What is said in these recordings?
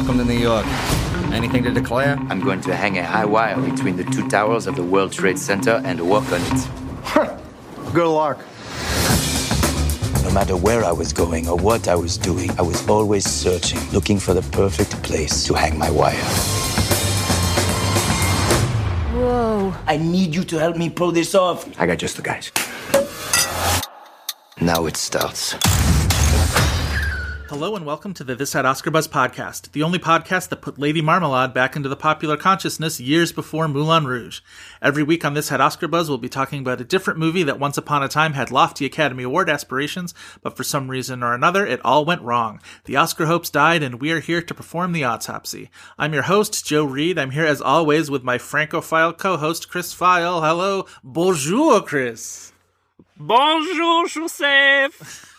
Welcome to New York. Anything to declare? I'm going to hang a high wire between the two towers of the World Trade Center and walk on it. Good luck. No matter where I was going or what I was doing, I was always searching, looking for the perfect place to hang my wire. Whoa. I need you to help me pull this off. I got just the guys. Now it starts. Hello and welcome to the This Had Oscar Buzz podcast, the only podcast that put Lady Marmalade back into the popular consciousness years before Moulin Rouge. Every week on This Had Oscar Buzz, we'll be talking about a different movie that once upon a time had lofty Academy Award aspirations, but for some reason or another, it all went wrong. The Oscar hopes died, and we are here to perform the autopsy. I'm your host, Joe Reed. I'm here as always with my Francophile co-host, Chris Feil. Hello, bonjour, Chris. Bonjour, Joseph.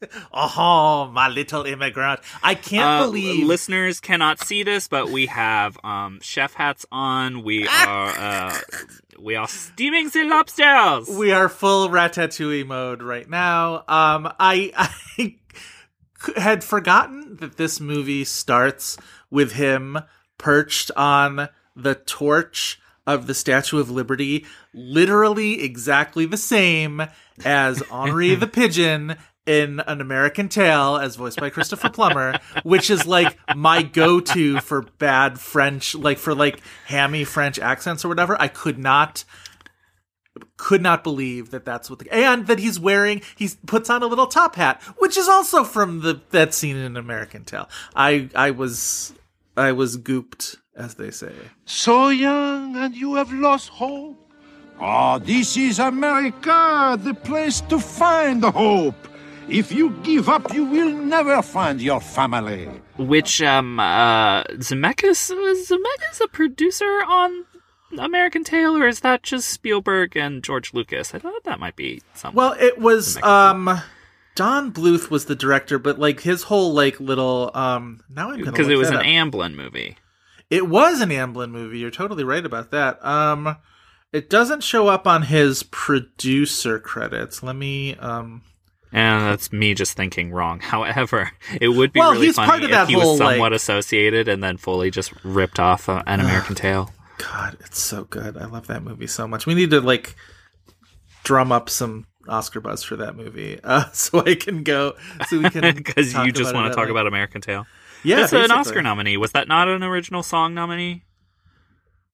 Oh, my little immigrant. I can't Uh, believe listeners cannot see this, but we have um, chef hats on. We are uh, we are steaming the lobsters. we are full ratatouille mode right now. Um, I, I had forgotten that this movie starts with him perched on the torch of the Statue of Liberty, literally exactly the same as Henri the Pigeon in An American Tail, as voiced by Christopher Plummer, which is like my go-to for bad French, like for like hammy French accents or whatever. I could not could not believe that that's what the and that he's wearing he puts on a little top hat which is also from the that scene in American Tail. I I was I was gooped as they say. So young and you have lost hope. Ah, this is America, the place to find hope. If you give up, you will never find your family. Which um uh Zemeckis was Zemeckis a producer on American Tail, or is that just Spielberg and George Lucas? I thought that might be something. Well, it was um Don Bluth was the director, but like his whole like little um now I'm because it was an up. Amblin movie. It was an Amblin movie. You're totally right about that. Um, it doesn't show up on his producer credits. Let me. Um, And that's me just thinking wrong. However, it would be Well, really funny part of if he was somewhat like- associated and then fully just ripped off uh, an American Tail. God, it's so good. I love that movie so much. We need to like drum up some Oscar buzz for that movie, uh, so I can go. So we can Because you just want to talk length. about American Tail. Yeah, it's an. Oscar nominee. Was that not an original song nominee?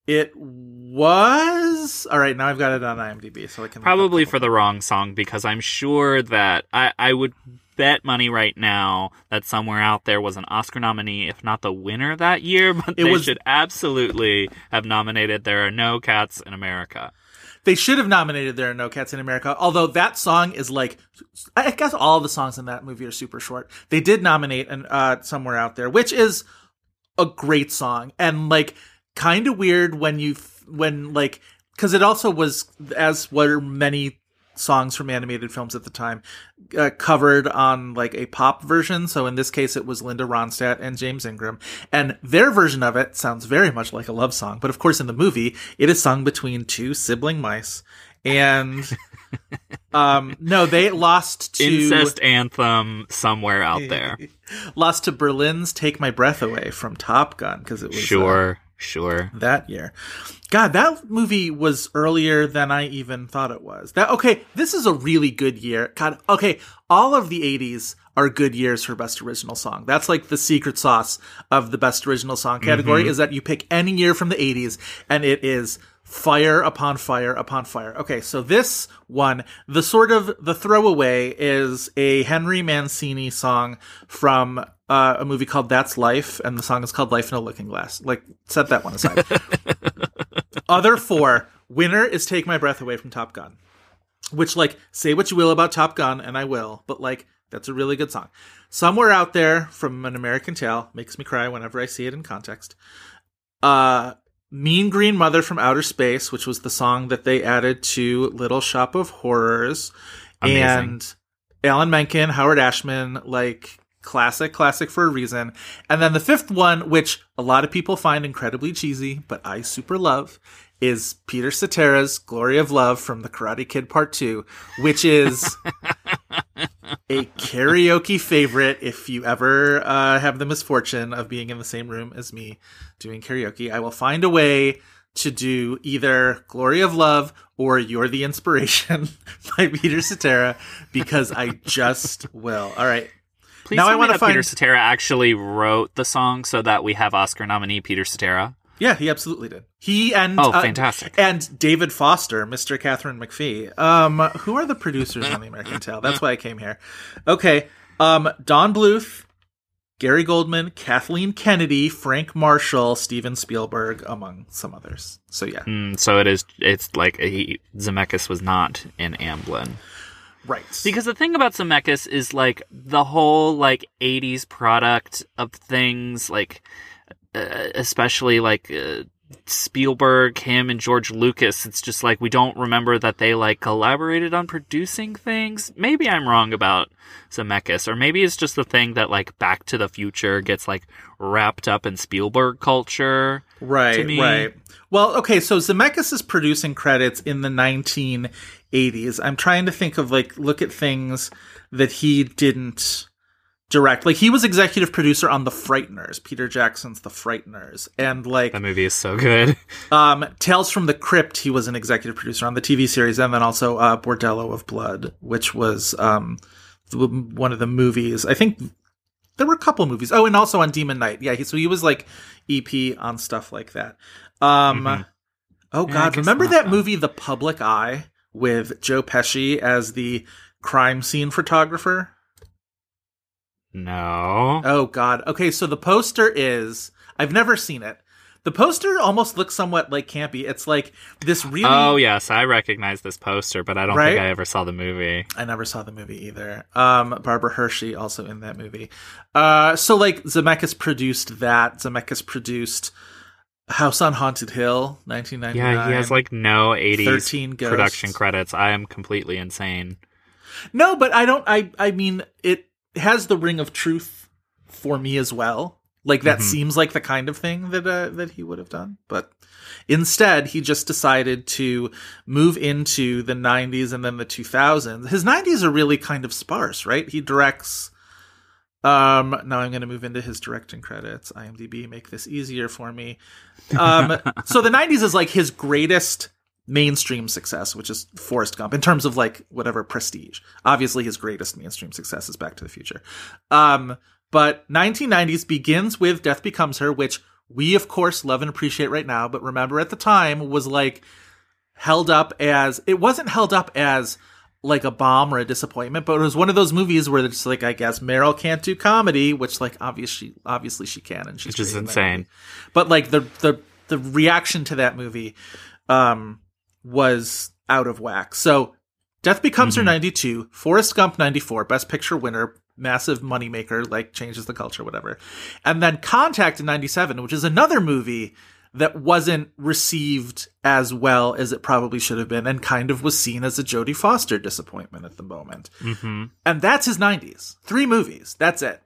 It was all right. Now I've got it on IMDb, so I can Probably for the wrong song because I'm sure that I, I would bet money right now that somewhere out there was an Oscar nominee, if not the winner that year. But It they was- should absolutely have nominated "There Are No Cats in America." They should have nominated There Are No Cats in America, although that song is like, I guess all the songs in that movie are super short. They did nominate an, uh, Somewhere Out There, which is a great song and like kind of weird when you, when like, cause it also was, as were many songs from animated films at the time, uh, covered on like a pop version. So in this case, it was Linda Ronstadt and James Ingram. And their version of it sounds very much like a love song. But of course, in the movie, it is sung between two sibling mice. And, um, no, they lost to, Incest anthem somewhere out there. lost to Berlin's Take My Breath Away from Top Gun because it was, uh, Sure, sure. that year. God, that movie was earlier than I even thought it was. That okay, this is a really good year. God, okay, all of the 80s are good years for best original song. That's like the secret sauce of the best original song category mm-hmm. is that you pick any year from the 80s and it is fire upon fire upon fire. Okay, so this one, the sort of the throwaway is a Henry Mancini song from uh, a movie called That's Life, and the song is called Life in a Looking Glass. Like, set that one aside. Other four, winner is Take My Breath Away from Top Gun. Which, like, say what you will about Top Gun, and I will, but like, That's a really good song. Somewhere out there from an American Tail makes me cry whenever I see it in context. Uh, Mean Green Mother from Outer Space, which was the song that they added to Little Shop of Horrors, Amazing. and Alan Menken, Howard Ashman, like classic, classic for a reason. And then the fifth one, which a lot of people find incredibly cheesy, but I super love, is Peter Cetera's "Glory of Love" from The Karate Kid Part Two, which is a karaoke favorite. If you ever uh, have the misfortune of being in the same room as me doing karaoke, I will find a way to do either Glory of Love or You're the Inspiration by Peter Cetera because I just will. All right. Please Now I me wanna find- Peter Cetera actually wrote the song so that we have Oscar nominee Peter Cetera. Yeah, he absolutely did. He and Oh, uh, fantastic. and David Foster, Mr. Katharine McPhee. Um, who are the producers on the American Tail? That's why I came here. Okay, um, Don Bluth, Gary Goldman, Kathleen Kennedy, Frank Marshall, Steven Spielberg, among some others. So yeah, Mm, so it is. It's like he, Zemeckis was not in Amblin. Right. Because the thing about Zemeckis is like the whole like '80s product of things, like uh, especially like uh, Spielberg, him, and George Lucas. It's just like we don't remember that they like collaborated on producing things. Maybe I'm wrong about Zemeckis, or maybe it's just the thing that like Back to the Future gets like wrapped up in Spielberg culture. right, right. Well, okay, so Zemeckis' is producing credits in the 1980s. I'm trying to think of like look at things that he didn't direct. Like he was executive producer on The Frighteners, Peter Jackson's The Frighteners, and like That movie is so good. um, Tales from the Crypt. He was an executive producer on the TV series, and then also uh, Bordello of Blood, which was um, one of the movies. I think there were a couple movies. Oh, and also on Demon Knight. Yeah, he, so he was like EP on stuff like that. Um, Mhm. Oh God, guess remember that movie, The Public Eye, with Joe Pesci as the crime scene photographer? No. Oh God. Okay, so the poster is I've never seen it. The poster almost looks somewhat like campy. It's like this really Oh yes, I recognize this poster, but I don't Right? think I ever saw the movie. I never saw the movie either. Um, Barbara Hershey also in that movie. Uh, so like Zemeckis produced that. Zemeckis produced House on Haunted Hill, 1999. Yeah, he has like no 80s production credits. I am completely insane. No, but I don't. I I mean, it has the ring of truth for me as well. Like that Mhm. seems like the kind of thing that uh, that he would have done, but instead he just decided to move into the 90s and then the 2000s. His 90s are really kind of sparse, right? He directs. Um, now I'm going to move into his directing credits. IMDb make this easier for me. Um, so the 90s is like his greatest mainstream success, which is Forrest Gump, in terms of like whatever prestige. Obviously, his greatest mainstream success is Back to the Future. Um, but 1990s begins with Death Becomes Her, which we of course love and appreciate right now. But remember, at the time was like held up as it wasn't held up as like a bomb or a disappointment, but it was one of those movies where it's like I guess Meryl can't do comedy, which like obviously obviously she can, and she's Which is great in that insane. But like the the the reaction to that movie um was out of whack. So Death Becomes Her 92, Forrest Gump 94, Best Picture winner, massive moneymaker, like changes the culture, whatever. And then Contact in 97, which is another movie that wasn't received as well as it probably should have been and kind of was seen as a Jodie Foster disappointment at the moment. hmm And that's his 90s. Three movies. That's it.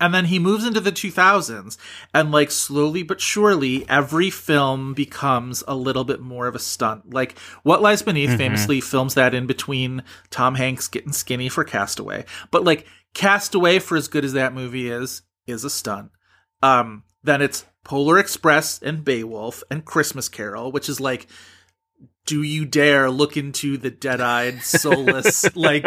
And then he moves into the 2000s, and like slowly but surely, every film becomes a little bit more of a stunt. Like What Lies Beneath famously films that in between Tom Hanks getting skinny for Castaway. But like Castaway, for as good as that movie is, is a stunt. Um, then it's Polar Express and Beowulf and Christmas Carol, which is like do you dare look into the dead-eyed, soulless, like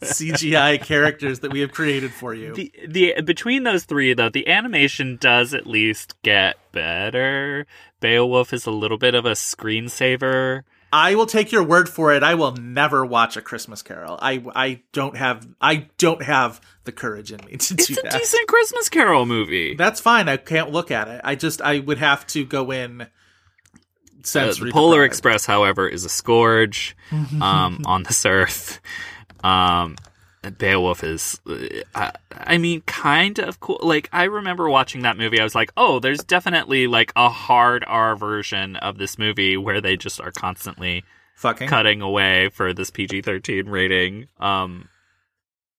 CGI characters that we have created for you? The the between those three though, the animation does at least get better. Beowulf is a little bit of a screensaver. I will take your word for it. I will never watch a Christmas Carol. I I don't have I don't have the courage in me to It's do that. It's a decent Christmas Carol movie. That's fine. I can't look at it. I just I would have to go in. Uh, Sensory the Polar deprived. Express, however, is a scourge um, on this earth. Um, Beowulf is, uh, I, I mean, kind of cool. Like, I remember watching that movie. I was like, oh, there's definitely like a hard R version of this movie where they just are constantly Fucking. cutting away for this PG 13 rating. Um,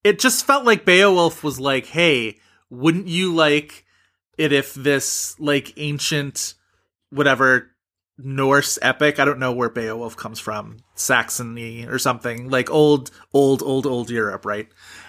It just felt like Beowulf was like, hey, wouldn't you like it if this like ancient whatever Norse epic, I don't know where Beowulf comes from, Saxony or something, like old, old, old, old Europe, right?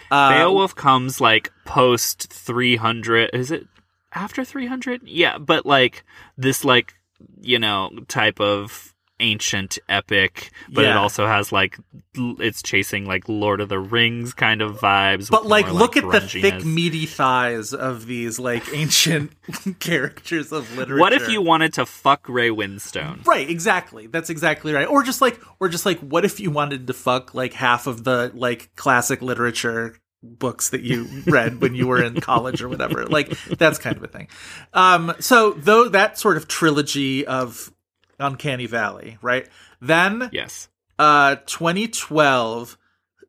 Uh, Beowulf comes like post 300. Is it after 300? Yeah, but like this, like, you know, type of ancient epic, but it also has like, it's chasing like Lord of the Rings kind of vibes. But like, look at the thick, meaty thighs of these like ancient characters of literature. What if you wanted to fuck Ray Winstone? Right, exactly. That's exactly right. Or just like, or just like, what if you wanted to fuck like half of the like classic literature books that you read when you were in college or whatever? Like that's kind of a thing. Um, so though that sort of trilogy of Uncanny Valley, right? Then Yes. uh 2012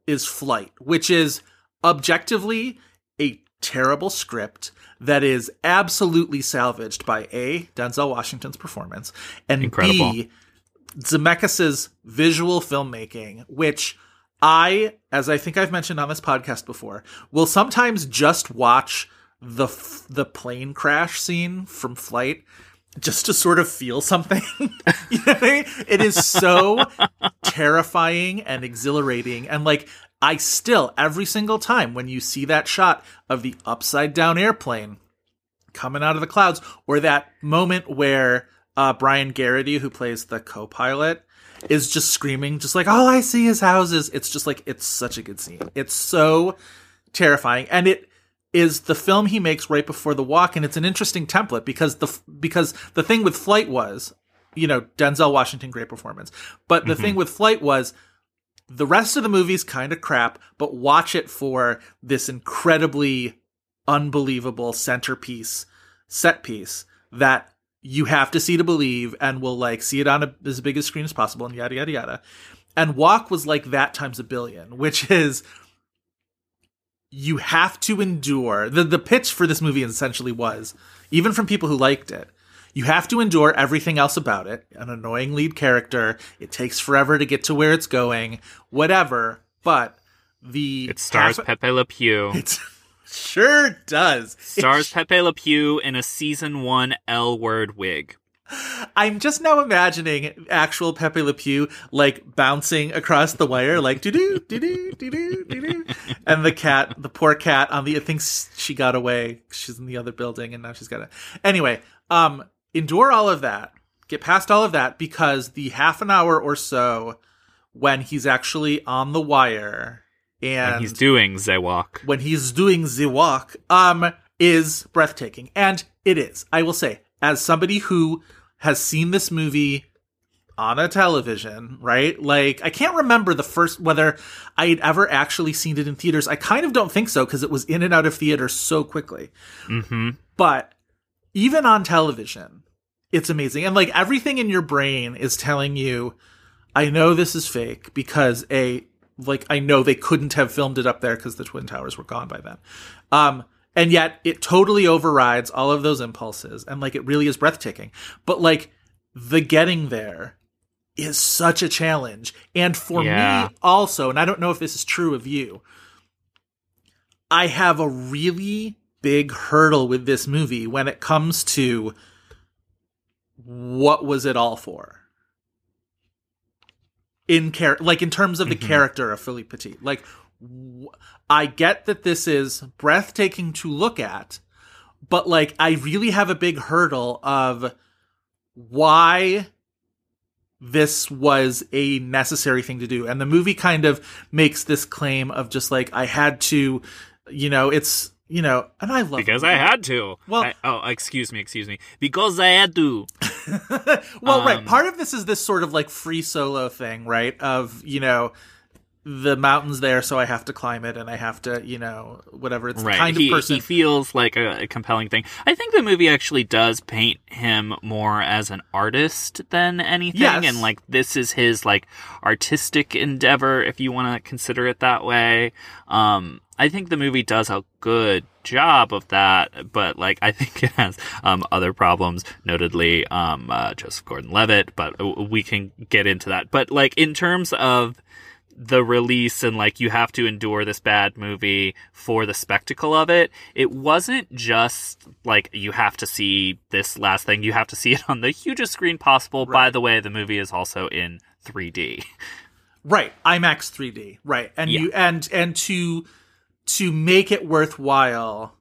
is flight which is objectively a terrible script that is absolutely salvaged by a denzel washington's performance and Incredible. b zemeckis's visual filmmaking which i as i think i've mentioned on this podcast before will sometimes just watch the f- the plane crash scene from flight just to sort of feel something. you know I mean? It is so terrifying and exhilarating. And like, I still, every single time when you see that shot of the upside down airplane coming out of the clouds, or that moment where uh, Brian Geraghty, who plays the co pilot, is just screaming, just like, all I see is houses. It's just like, it's such a good scene. It's so terrifying. And it, is the film he makes right before the walk and it's an interesting template because the because the thing with flight was you know Denzel Washington great performance. But the mm-hmm. thing with flight was the rest of the movie's kind of crap but watch it for this incredibly unbelievable centerpiece set piece that you have to see to believe and will like see it on a, as big a screen as possible and yada yada yada. And walk was like that times a billion which is you have to endure the the pitch for this movie essentially was even from people who liked it you have to endure everything else about it. An annoying lead character. It takes forever to get to where it's going. Whatever. But the It stars half- Pepe Le Pew. it sure does. Stars Pepe Le Pew in a season one L word wig. I'm just now imagining actual Pepe Le Pew like bouncing across the wire, like doo doo doo doo doo doo doo, and the cat, the poor cat on the. I think she got away. She's in the other building, and now she's got to. Anyway, um, endure all of that, get past all of that, because the half an hour or so when he's actually on the wire and And he's doing Zewalk. when he's doing the walk um is breathtaking and it is i will say as somebody who has seen this movie on a television right? Like i can't remember the first whether i had ever actually seen it in theaters. I kind of don't think so because it was in and out of theaters so quickly. Mm-hmm. but even on television it's amazing. And like everything in your brain is telling you i know this is fake because a like i know they couldn't have filmed it up there because the twin towers were gone by then. Um and yet it totally overrides all of those impulses and like it really is breathtaking but like the getting there is such a challenge and for Yeah. me also and i don't know if this is true of you I have a really big hurdle with this movie when it comes to what was it all for? In char- like in terms of the mm-hmm. character of Philippe Petit. Like I get that this is breathtaking to look at, but like I really have a big hurdle of why this was a necessary thing to do. And the movie kind of makes this claim of just like, I had to, you know, it's, you know, and I love Because I had to. Well- I- oh, excuse me, excuse me. Because I had to. well, right. Um, Part of this is this sort of like free solo thing, right? Of, you know, the mountain's there, so I have to climb it, and I have to, you know, whatever. It's the kind he, of person. he feels like a, a compelling thing. I think the movie actually does paint him more as an artist than anything, Yes. and like this is his like artistic endeavor, if you want to consider it that way. Um, I think the movie does a good job of that, but like I think it has um, other problems, notably um, uh, Joseph Gordon-Levitt. But we can get into that. But like in terms of the release and like you have to endure this bad movie for the spectacle of it. It wasn't just like you have to see this last thing, you have to see it on the hugest screen possible. By the way, the movie is also in 3D. Right, IMAX 3D. Right, and Yeah. you and and to to make it worthwhile,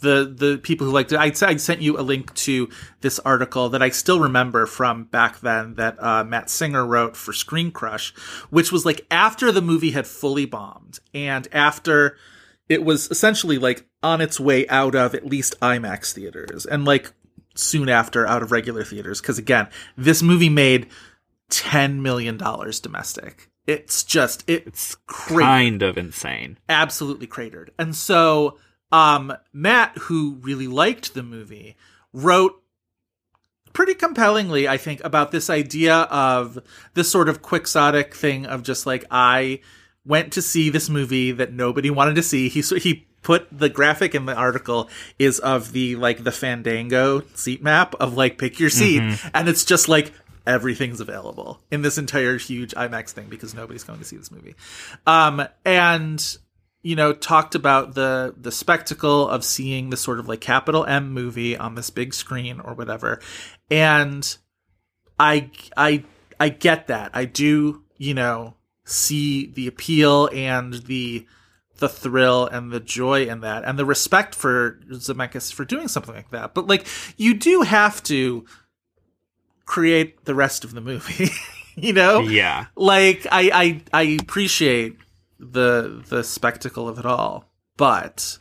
the the people who liked it. I, I sent you a link to this article that I still remember from back then that uh, Matt Singer wrote for Screen Crush, which was like after the movie had fully bombed and after it was essentially like on its way out of at least IMAX theaters and like soon after out of regular theaters because again this movie made 10 million dollars domestic it's just it's kind of insane. absolutely cratered. And so, um, Matt, who really liked the movie, wrote pretty compellingly, I think, about this idea of this sort of quixotic thing of just like, I went to see this movie that nobody wanted to see. He, he, put the graphic in the article is of the like the fandango seat map of like pick your seat and it's just like everything's available in this entire huge IMAX thing because nobody's going to see this movie. Um, and you know, talked about the the spectacle of seeing this sort of like capital M movie on this big screen or whatever. And I I I get that. I do, you know, see the appeal and the the thrill and the joy in that and the respect for Zemeckis for doing something like that. But like you do have to create the rest of the movie. you know? Yeah. Like I I I appreciate the the spectacle of it all, but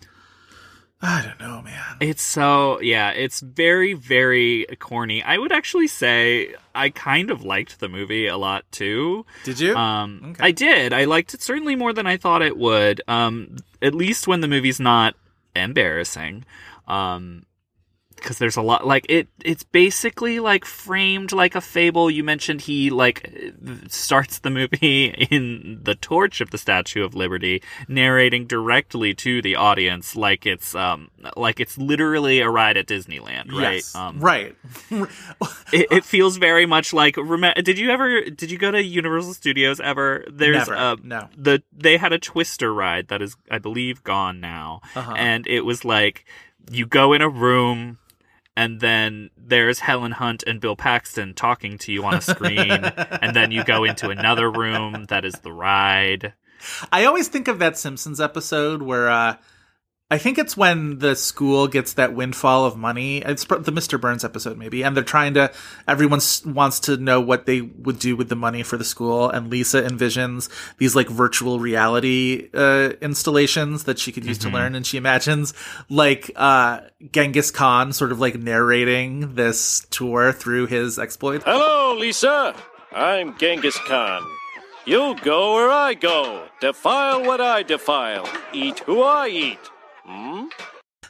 I don't know, man. It's so yeah, it's very very corny. I would actually say I kind of liked the movie a lot too. Did you? Um, Okay. I did. I liked it certainly more than I thought it would. Um, at least when the movie's not embarrassing. Um, because there's a lot like it. It's basically like framed like a fable. You mentioned he like starts the movie in the torch of the Statue of Liberty, narrating directly to the audience, like it's um like it's literally a ride at Disneyland, right? Yes. Um, right. it, it feels very much like did you ever did you go to universal studios ever there's Never, uh, no. the they had a twister ride that is i believe gone now Uh-huh. and it was like you go in a room and then there's Helen Hunt and Bill Paxton talking to you on a screen, and then you go into another room that is the ride. I always think of that Simpsons episode where uh I think it's when the school gets that windfall of money. It's the Mr. Burns episode, maybe, and they're trying to. Everyone wants to know what they would do with the money for the school, and Lisa envisions these like virtual reality uh, installations that she could use to learn, and she imagines like uh, Genghis Khan sort of like narrating this tour through his exploits. Hello, Lisa. I'm Genghis Khan. You go where I go. Defile what I defile. Eat who I eat. Hmm?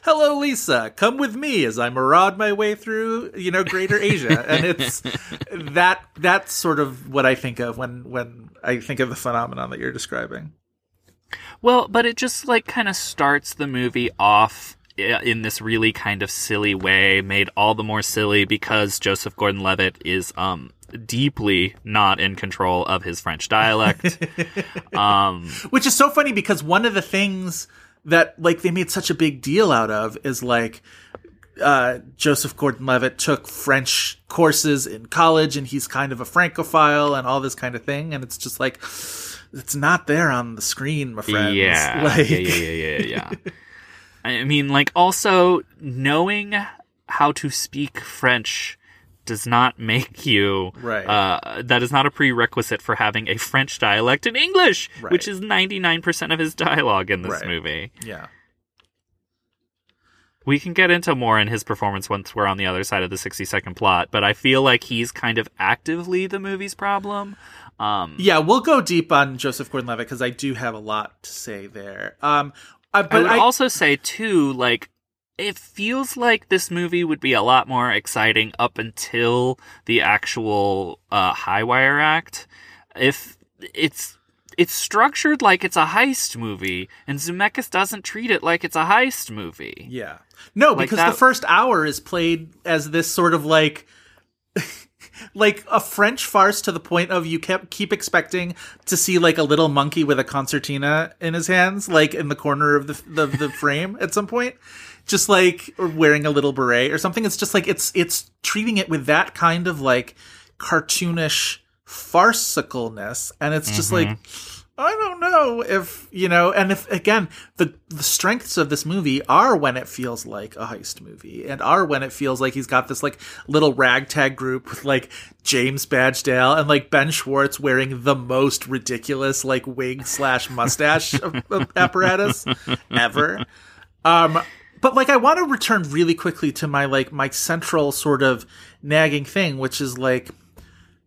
hello lisa come with me as i maraud my way through you know greater asia and it's that that's sort of what i think of when when i think of the phenomenon that you're describing Well, but it just like kind of starts the movie off in this really kind of silly way, made all the more silly because Joseph Gordon-Levitt is um deeply not in control of his French dialect. um which is so funny because one of the things that like they made such a big deal out of is like uh, Joseph Gordon-Levitt took French courses in college, and he's kind of a francophile and all this kind of thing. And it's just like it's not there on the screen, my friends. Yeah, like, yeah, yeah, yeah, yeah, yeah. I mean, like, also knowing how to speak French does not make you Right. Uh, that is not a prerequisite for having a French dialect in English, Right. which is ninety nine percent of his dialogue in this Right. movie. Yeah. We can get into more in his performance once we're on the other side of the 60 second plot, but I feel like he's kind of actively the movie's problem. Um, Yeah, we'll go deep on Joseph Gordon-Levitt because I do have a lot to say there. Um, uh, I but would I, also say too, like it feels like this movie would be a lot more exciting up until the actual uh, High Wire Act. If it's it's structured like it's a heist movie, and Zemeckis doesn't treat it like it's a heist movie. yeah, no, Like because that- the first hour is played as this sort of like. like a French farce to the point of you kept keep expecting to see like a little monkey with a concertina in his hands, like in the corner of the the, the frame at some point, just like wearing a little beret or something. It's just like it's it's treating it with that kind of like cartoonish farcicalness, and it's just like I don't know if you know, and if again the the strengths of this movie are when it feels like a heist movie, and are when it feels like he's got this like little ragtag group with like James Badge Dale and like Ben Schwartz wearing the most ridiculous like wig slash mustache apparatus ever. Um, but like I want to return really quickly to my like my central sort of nagging thing, which is like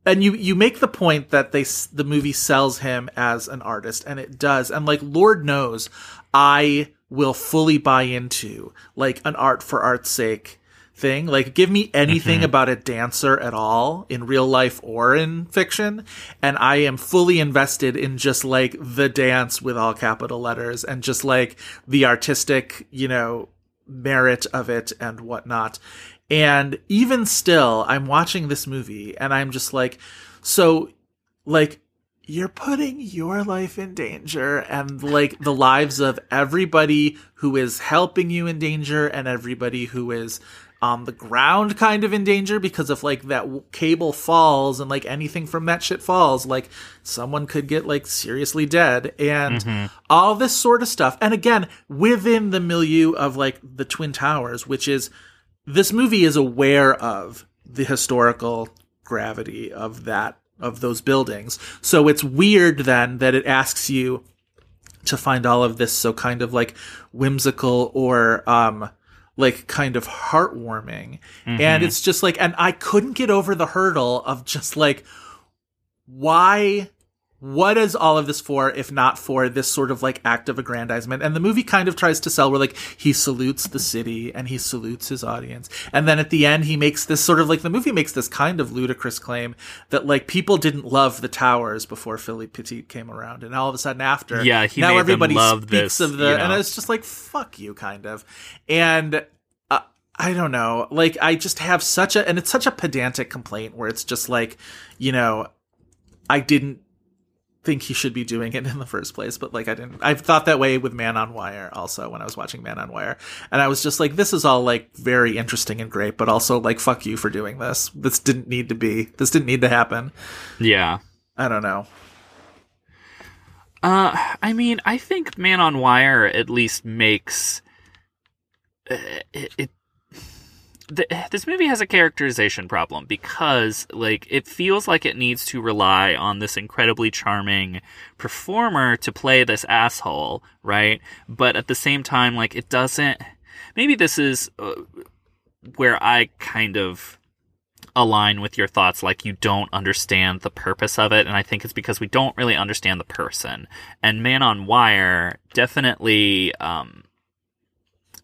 and you you make the point that they the movie sells him as an artist and it does and like lord knows i will fully buy into like an art for art's sake thing. Like give me anything mm-hmm. about a dancer at all in real life or in fiction and i am fully invested in just like the dance with all capital letters and just like the artistic you know merit of it and whatnot. And even still, I'm watching this movie and I'm just like, so, like, you're putting your life in danger and like the lives of everybody who is helping you in danger and everybody who is on the ground kind of in danger because if like that w- cable falls and like anything from that shit falls like someone could get like seriously dead. And all this sort of stuff. And again within the milieu of like the twin towers which is this movie is aware of the historical gravity of that of those buildings. So it's weird then that it asks you to find all of this so kind of like whimsical or um like kind of heartwarming. Mm-hmm. And it's just like and i couldn't get over the hurdle of just like why what is all of this for if not for this sort of like act of aggrandizement and the movie kind of tries to sell where like he salutes the city and he salutes his audience and then at the end he makes this sort of like the movie makes this kind of ludicrous claim that like people didn't love the towers before Philly Petit came around and all of a sudden after Yeah, he now everybody speaks this, of the you and know. it's just like fuck you kind of and uh, I don't know. Like I just have such a and it's such a pedantic complaint where it's just like, you know, I didn't think he should be doing it in the first place, but like I didn't I've thought that way with Man on Wire also when I was watching Man on Wire. And I was just like this is all like very interesting and great, but also like fuck you for doing this. This didn't need to be. This didn't need to happen. Yeah. I don't know. Uh, I mean, I think Man on Wire at least makes uh, it. it this movie has a characterization problem because, like, it feels like it needs to rely on this incredibly charming performer to play this asshole, right? But at the same time, like, it doesn't. Maybe this is uh, where I kind of align with your thoughts like you don't understand the purpose of it and i think it's because we don't really understand the person and man on wire definitely um,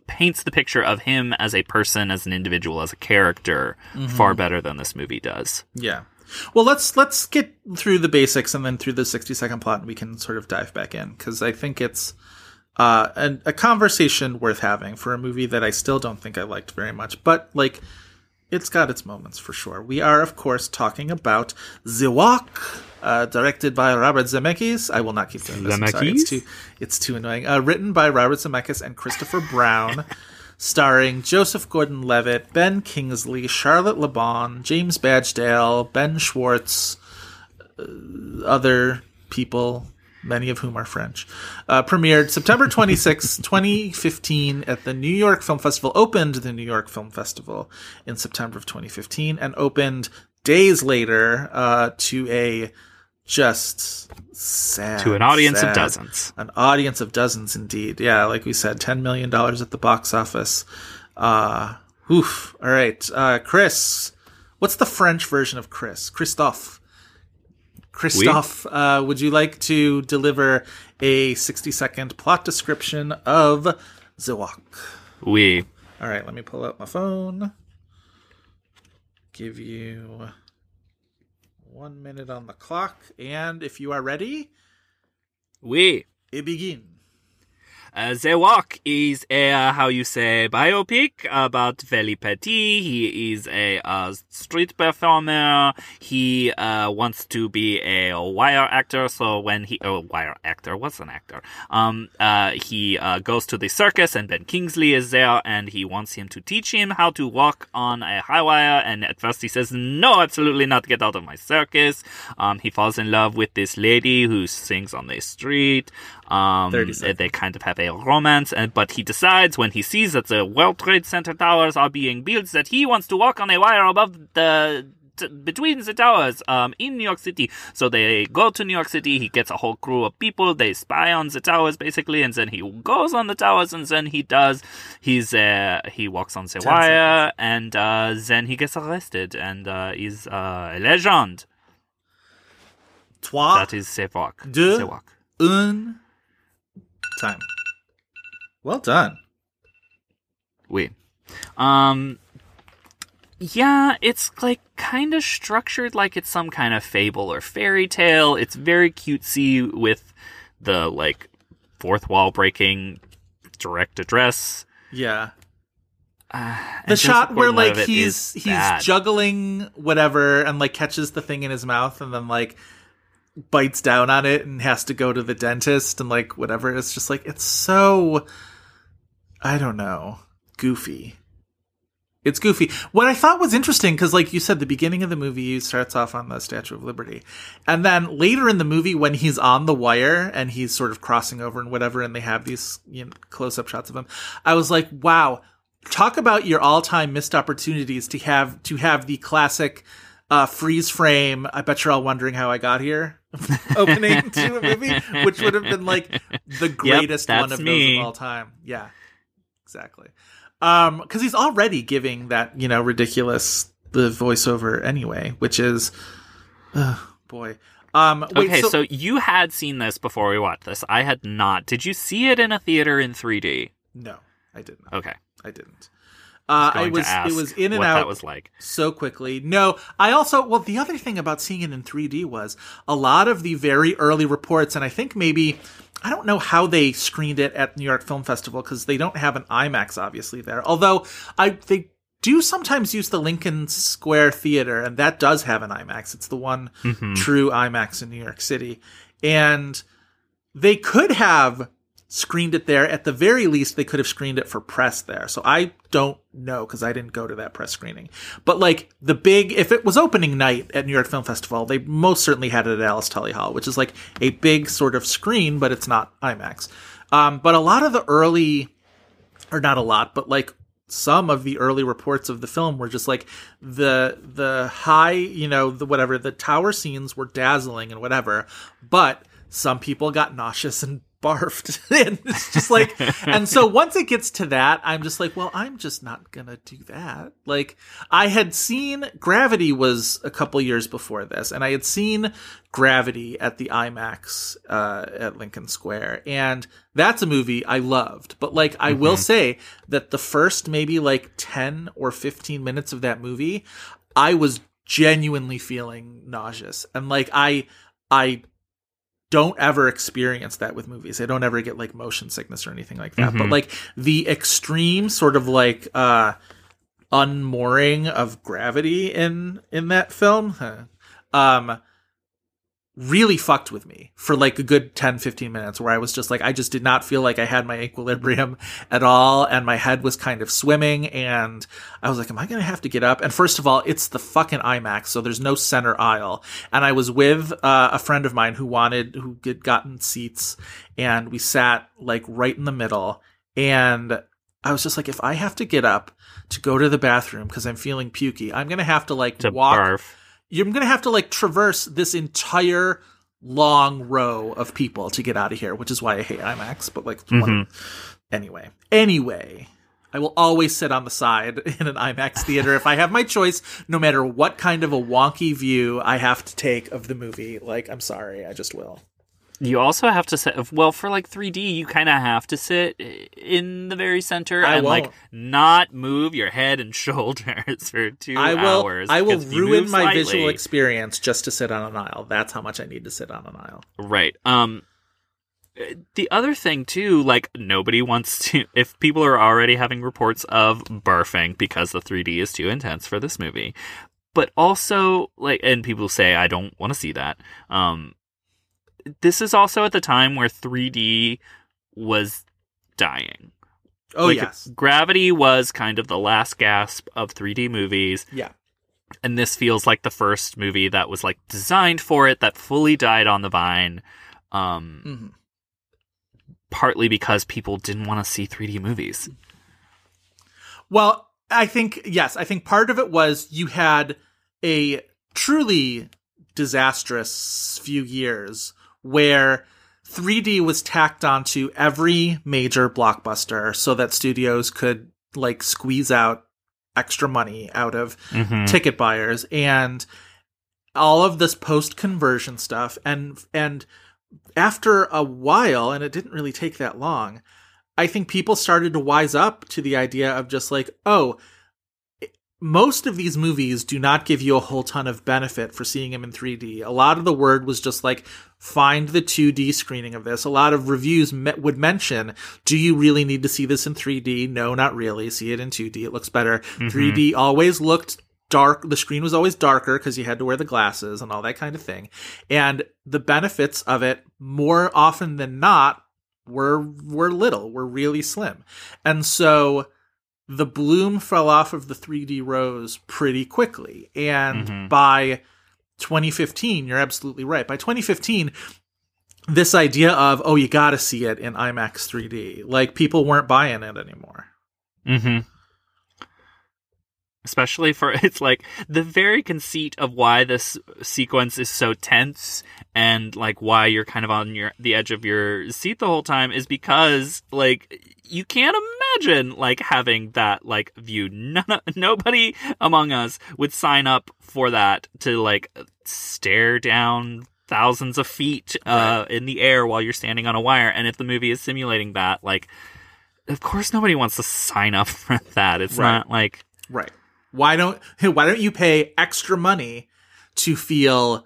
paints the picture of him as a person as an individual as a character far better than this movie does Yeah. Well, let's let's get through the basics and then through the 60 second plot and we can sort of dive back in cuz I think it's uh, a, a conversation worth having for a movie that I still don't think I liked very much, but like it's got its moments for sure. We are, of course, talking about Walk, uh, directed by Robert Zemeckis. I will not keep doing this. I'm sorry. It's Zemeckis? too, it's too annoying. Uh, written by Robert Zemeckis and Christopher Browne, starring Joseph Gordon-Levitt, Ben Kingsley, Charlotte Le Bon, James Badge Dale, Ben Schwartz, uh, other people, many of whom are French. Uh, premiered September 26, 2015 at the New York Film Festival, opened the New York Film Festival in September of 2015, and opened days later uh, to a just sad. to an audience sad. of dozens. An audience of dozens, indeed. Yeah, like we said, ten million dollars at the box office. Uh, oof. All right, uh, Chris. What's the French version of Chris? Christophe. Christophe, uh, would you like to deliver a sixty-second plot description of The Walk? We All right, let me pull out my phone. Give you one minute on the clock, and if you are ready, we it begin. Uh, the Walk is a, uh, how you say, biopic about Feli Petit. He is a uh, street performer. He uh, wants to be a wire actor. So when he, oh, wire actor, what's an actor? Um, uh, he goes to the circus and Ben Kingsley is there and he wants him to teach him how to walk on a high wire. And at first he says, no, absolutely not. Get out of my circus. Um, he falls in love with this lady who sings on the street. Um, 30 they kind of have a romance, and but he decides when he sees that the World Trade Center towers are being built that he wants to walk on a wire above the t- between the towers um, in New York City. So they go to New York City. He gets a whole crew of people. They spy on the towers basically, and then he goes on the towers, and then he does. He's uh, he walks on the wire, and uh, then he gets arrested and uh, is uh, a legend. Trois, That is walk. deux, walk. un, time. Well done. We. Um yeah, it's like kind of structured like it's some kind of fable or fairy tale. It's very cutesy with the like fourth wall breaking direct address. Yeah. Uh, The shot where like he's he's bad. juggling whatever and like catches the thing in his mouth and then like bites down on it and has to go to the dentist and like whatever. It's just like it's so I don't know, goofy. It's goofy. What I thought was interesting because, like you said, the beginning of the movie starts off on the Statue of Liberty, and then later in the movie, when he's on the wire and he's sort of crossing over and whatever, and they have these you know, close-up shots of him, I was like, "Wow, talk about your all-time missed opportunities to have to have the classic uh, freeze frame." I bet you're all wondering how I got here. opening to a movie, which would have been like the greatest one of me. those of all time. Yeah, exactly. Um, because he's already giving that you know ridiculous the voiceover anyway, which is, boy. Um, wait, okay, so, so, you had seen this before we watched this. I had not. Did you see it in a theater in 3D? no, I didn't. Okay. I didn't. Uh, I was it was in and out that was like. so quickly. No, I also well the other thing about seeing it in 3D was a lot of the very early reports, and I think maybe I don't know how they screened it at New York Film Festival because they don't have an IMAX obviously there. Although I they do sometimes use the Lincoln Square Theater, and that does have an IMAX. It's the one true IMAX in New York City, and they could have screened it there. At the very least, they could have screened it for press there. So I don't know because I didn't go to that press screening. But like the big, if it was opening night at New York Film Festival, they most certainly had it at Alice Tully Hall, which is like a big sort of screen, but it's not IMAX. Um, but a lot of the early, or not a lot, but like some of the early reports of the film were just like the the high, you know, the whatever the tower scenes were dazzling and whatever, but some people got nauseous and barfed. And it's just like and so once it gets to that i'm just like well i'm just not gonna do that. Like i had seen gravity was a couple years before this and i had seen gravity at the imax uh, at lincoln square and that's a movie i loved. But like i will say that the first maybe like 10 or 15 minutes of that movie i was genuinely feeling nauseous. And like i i don't ever experience that with movies. I don't ever get like motion sickness or anything like that. But like the extreme sort of like uh unmooring of gravity in in that film huh, um really fucked with me for like a good 10 15 minutes where I was just like I just did not feel like I had my equilibrium at all and my head was kind of swimming and I was like am I going to have to get up? And first of all it's the fucking IMAX so there's no center aisle. And I was with uh, a friend of mine who wanted who had gotten seats and we sat like right in the middle. And I was just like if I have to get up to go to the bathroom because I'm feeling pukey I'm going to have to like To walk barf. You're going to have to like traverse this entire long row of people to get out of here, which is why I hate IMAX. But like, one- mm-hmm. anyway, anyway, I will always sit on the side in an IMAX theater if I have my choice, no matter what kind of a wonky view I have to take of the movie. Like, I'm sorry, I just will. You also have to sit. Well, for like 3D, you kind of have to sit in the very center I and like won't. not move your head and shoulders for two I will. hours. I will 'cause if you ruin my slightly- visual experience just to sit on an aisle. That's how much I need to sit on an aisle. Right. Um the other thing too, like nobody wants to if people are already having reports of barfing because the 3D is too intense for this movie. But also like and people say I don't want to see that. Um this is also at the time where 3D was dying. Oh Like, yes, Gravity was kind of the last gasp of 3D movies yeah. and this feels like the first movie that was like designed for it that fully died on the vine um Mhm. partly because people didn't want to see 3D movies Well, I think yes, I think part of it was you had a truly disastrous few years where 3D was tacked onto every major blockbuster so that studios could like squeeze out extra money out of mm-hmm. ticket buyers. And all of this post conversion stuff and and after a while and it didn't really take that long I think people started to wise up to the idea of just like, oh, most of these movies do not give you a whole ton of benefit for seeing them in 3D. A lot of the word was just like, find the 2D screening of this. A lot of reviews me- would mention, do you really need to see this in 3D? No, not really. See it in 2D. It looks better. Mm-hmm. 3D always looked dark. The screen was always darker because you had to wear the glasses and all that kind of thing. And the benefits of it, more often than not, were were little, were really slim. And so the bloom fell off of the 3D rose pretty quickly. And by 2015, you're absolutely right. By 2015, this idea of, oh, you got to see it in IMAX 3D, like people weren't buying it anymore. mm-hmm especially for it's like the very conceit of why this sequence is so tense and like why you're kind of on your the edge of your seat the whole time is because like you can't imagine like having that like view None, nobody among us would sign up for that to like stare down thousands of feet uh in the air while you're standing on a wire and if the movie is simulating that like of course nobody wants to sign up for that it's Right. not like Right. Why don't why don't you pay extra money to feel,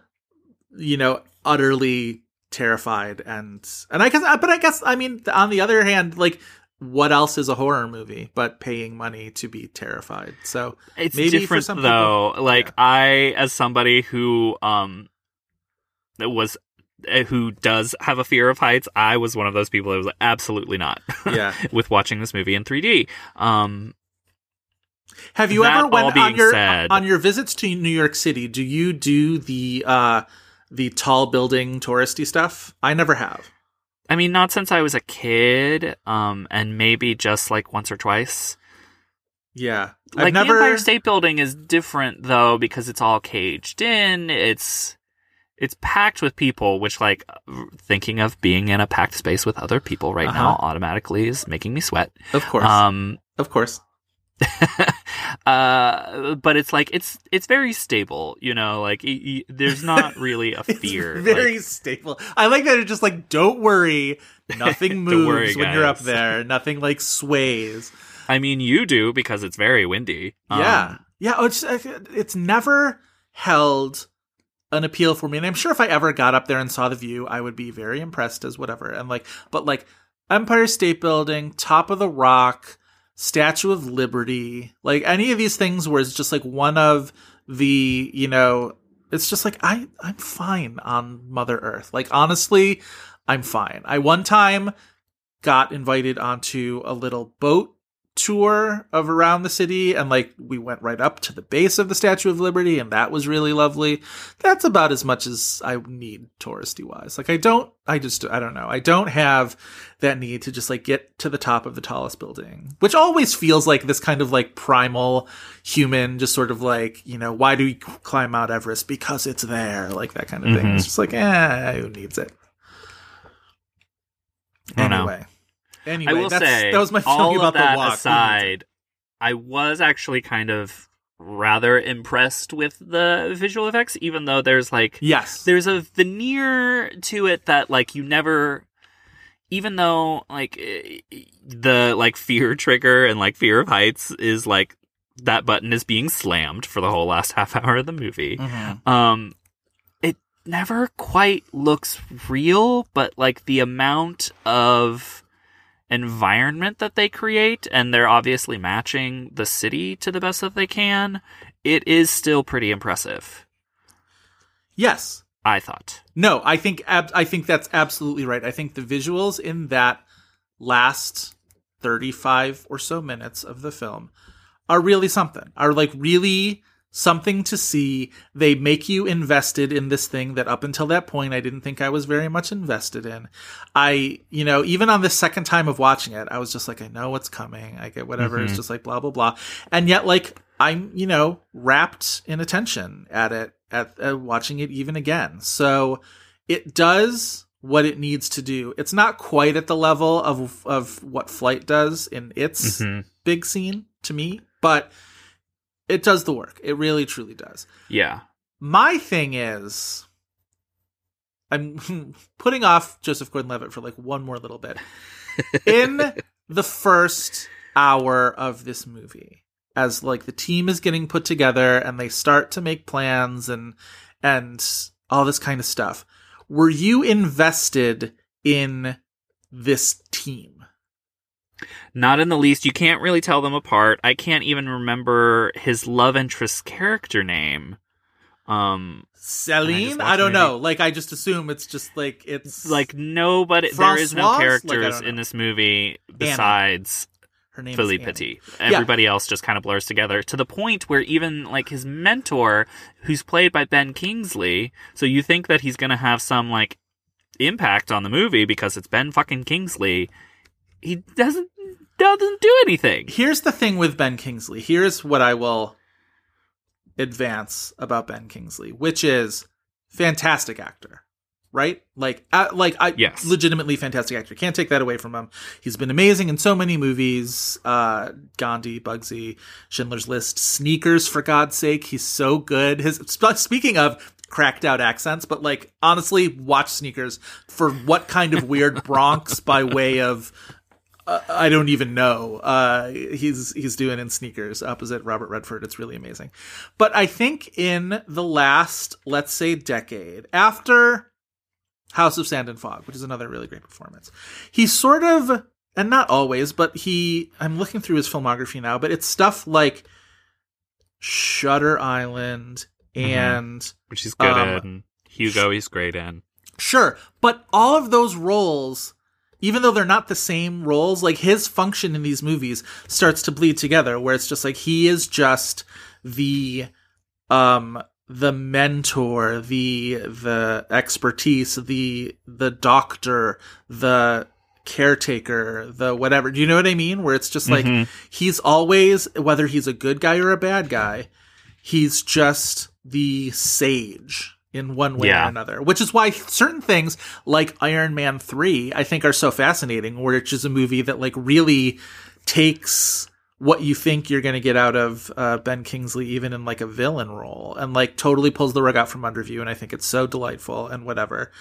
you know, utterly terrified and and I guess but I guess I mean on the other hand like what else is a horror movie but paying money to be terrified? So It's maybe for different some though. people- like yeah. I, as somebody who um that was uh, who does have a fear of heights, I was one of those people that was like, absolutely not. Yeah. with watching this movie in 3D. Um, Have you That ever went on your said- on your visits to New York City? Do you do the uh the tall building touristy stuff? I never have. I mean, not since I was a kid, um, and maybe just like once or twice. Yeah, Like I've never. the Empire State Building is different though because it's all caged in. It's it's packed with people, which like thinking of being in a packed space with other people right now Uh-huh. automatically is making me sweat. of course, Um, of course. uh, but it's like it's it's very stable, you know. Like y- y- there's not really a fear. It's very like- stable. I like that it's just like, don't worry, nothing moves worry, when you're up there. Nothing like sways. I mean, you do because it's very windy. Um, yeah, yeah. oh, It's it's never held an appeal for me, and I'm sure if I ever got up there and saw the view, I would be very impressed as whatever. And like, but like Empire State Building, Top of the Rock, Statue of Liberty, like any of these things where it's just like one of the you know, it's just like I I'm fine on Mother Earth. Like honestly, I'm fine. I one time got invited onto a little boat tour of around the city and like we went right up to the base of the Statue of Liberty and that was really lovely. That's about as much as I need touristy wise. Like I don't I just I don't know. I don't have that need to just like get to the top of the tallest building, which always feels like this kind of like primal human just sort of like, you know, why do we climb Mount Everest because it's there, like that kind of thing. It's just like, eh, who needs it? Anyway. know. Anyway. I will that's, say, that was my feeling about that the walk. aside, I was actually kind of rather impressed with the visual effects, even though there's like Yes. there's a veneer to it that like you never even though like eh, the like fear trigger and like fear of heights is like that button is being slammed for the whole last half hour of the movie Mhm. um it never quite looks real but like the amount of environment that they create and they're obviously matching the city to the best that they can it is still pretty impressive Yes. i thought No, I think ab- I think that's absolutely right. I think the visuals in that last 35 or so minutes of the film are really something. Are like really something to see. They make you invested in this thing that up until that point I didn't think I was very much invested in. I, you know, even on the second time of watching it, I was just like I know what's coming. I get whatever. It's just like blah blah blah. And yet like I'm, you know, wrapped in attention at it at uh, watching it even again. So it does what it needs to do. It's not quite at the level of of what Flight does in its Mhm. big scene to me, but it does the work. It really truly does. yeah My thing is I'm putting off Joseph Gordon-Levitt for like one more little bit. In the first hour of this movie, as like the team is getting put together and they start to make plans and and all this kind of stuff, were you invested in this team? Not in the least. You can't really tell them apart. I can't even remember his love interest character name. Um, Celine? watch I, don't know. Like I just assume it's just like it's like nobody. There is no Francoise? Like, characters in this movie besides her name Philippe is Petit. Everybody else just kind of blurs together to the point where even like his mentor, who's played by Ben Kingsley, so you think that he's gonna have some like impact on the movie because it's Ben fucking Kingsley. He doesn't doesn't do anything. Here's the thing with Ben Kingsley. Here's what I will advance about Ben Kingsley, which is fantastic actor, right? Like, uh, like I Yes. legitimately fantastic actor. Can't take that away from him. He's been amazing in so many movies. Uh, Gandhi, Bugsy, Schindler's List, Sneakers. For God's sake, he's so good. His speaking of cracked out accents, but like honestly, watch Sneakers for what kind of weird Bronx by way of I don't even know. Uh, he's he's doing in sneakers opposite Robert Redford. It's really amazing. But I think in the last, let's say, decade after House of Sand and Fog, which is another really great performance, he sort of, and not always, but he. I'm looking through his filmography now, but it's stuff like Shutter Island and Which he's good Um, at. And Hugo, he's great in. Sure, but all of those roles, even though they're not the same roles, like his function in these movies starts to bleed together where it's just like he is just the um the mentor, the the expertise, the the doctor, the caretaker, the whatever. Do you know what I mean? Where it's just like he's always whether he's a good guy or a bad guy, he's just the sage in one way Yeah. or another. Which is why certain things like Iron Man 3 I think are so fascinating, which is a movie that like really takes what you think you're going to get out of uh, Ben Kingsley even in like a villain role and like totally pulls the rug out from under you and I think it's so delightful and whatever.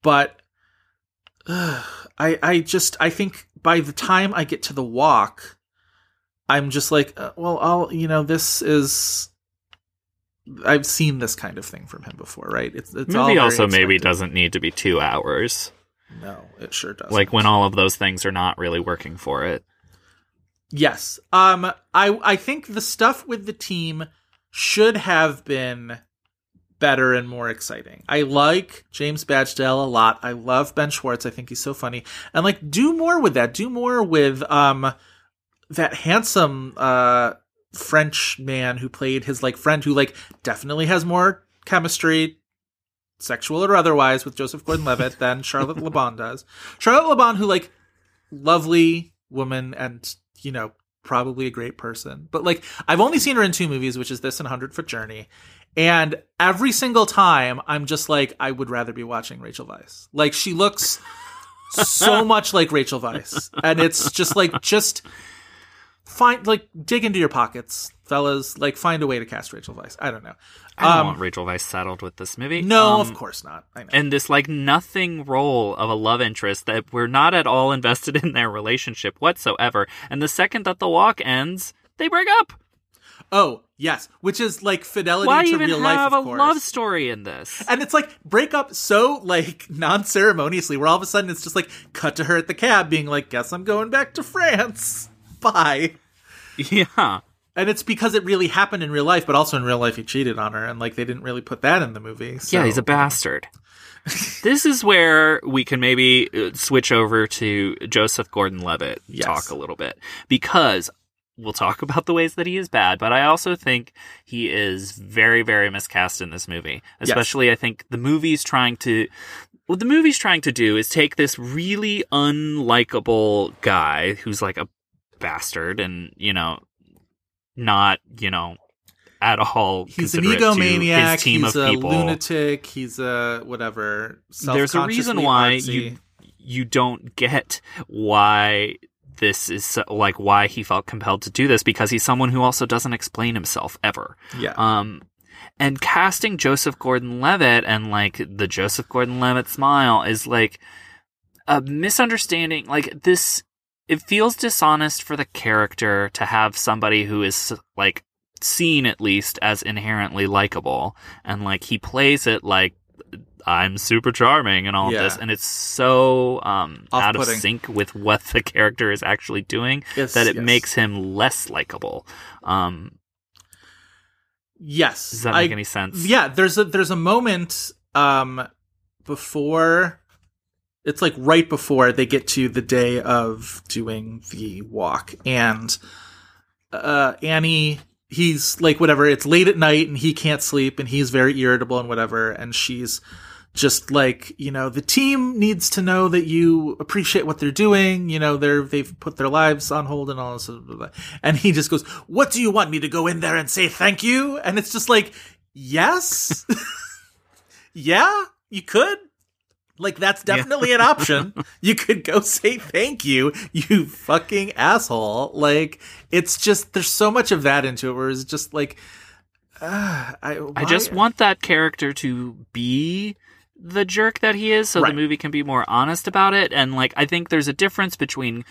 But ugh, I I just I think by the time I get to the walk I'm just like uh, well I'll you know this is I've seen this kind of thing from him before, right? It's it's movie also maybe doesn't need to be two hours. No, it sure does. Like when all of those things are not really working for it. Yes. Um I I think the stuff with the team should have been better and more exciting. I like James Badge Dale a lot. I love Ben Schwartz. I think he's so funny. And like do more with that. Do more with um that handsome uh French man who played his like friend who like definitely has more chemistry, sexual or otherwise, with Joseph Gordon-Levitt than Charlotte Le Bon does. Charlotte Le Bon, who like lovely woman and you know probably a great person, but like I've only seen her in two movies, which is this and Hundred Foot Journey. And every single time, I'm just like, I would rather be watching Rachel Weisz. Like, she looks so much like Rachel Weisz. And it's just like, just find, like, dig into your pockets, fellas. Like, find a way to cast Rachel Weisz. I don't know. I don't Um, want Rachel Weisz saddled with this movie. No, Um, of course not. I know. and this like nothing role of a love interest that we're not at all invested in their relationship whatsoever. And the second that the walk ends, they break up. oh, yes. Which is like fidelity Why to even real have life, a of course. love story in this? And it's like break up so like non-ceremoniously where all of a sudden it's just like cut to her at the cab being like, guess I'm going back to France. Bye. yeah. And it's because it really happened in real life, but also in real life he cheated on her and like they didn't really put that in the movie. So. Yeah, he's a bastard. this is where we can maybe uh, switch over to Joseph Gordon-Levitt Yes. talk a little bit because we'll talk about the ways that he is bad, but I also think he is very very miscast in this movie. Especially I think the movie's trying to what the movie's trying to do is take this really unlikable guy who's like a bastard and, you know, not, you know, at all He's an egomaniac. his team he's of a people lunatic. He's a whatever. there's a reason why artsy. you you don't get why this is so- like why he felt compelled to do this because he's someone who also doesn't explain himself ever. Yeah. Um and casting Joseph Gordon-Levitt and like the Joseph Gordon-Levitt smile is like a misunderstanding like this it feels dishonest for the character to have somebody who is like seen at least as inherently likable and like he plays it like I'm super charming and all Yeah. of this and it's so um out of sync with what the character is actually doing Yes, that it yes. makes him less likable. Um Yes. does that make I- any sense? Yeah, there's a there's a moment um before it's like right before they get to the day of doing the walk. And uh Annie he's like whatever it's late at night and he can't sleep and he's very irritable and whatever. And she's just like you know the team needs to know that you appreciate what they're doing. You know they're they've put their lives on hold and all this blah, blah, blah. and he just goes what do you want me to go in there and say thank you? And it's just like yes? Yeah? You could like that's definitely an option. You could go say thank you you fucking asshole. Like it's just there's so much of that into it where it's just like uh, I, I just want that character to be the jerk that he is so Right. the movie can be more honest about it. And like I think there's a difference between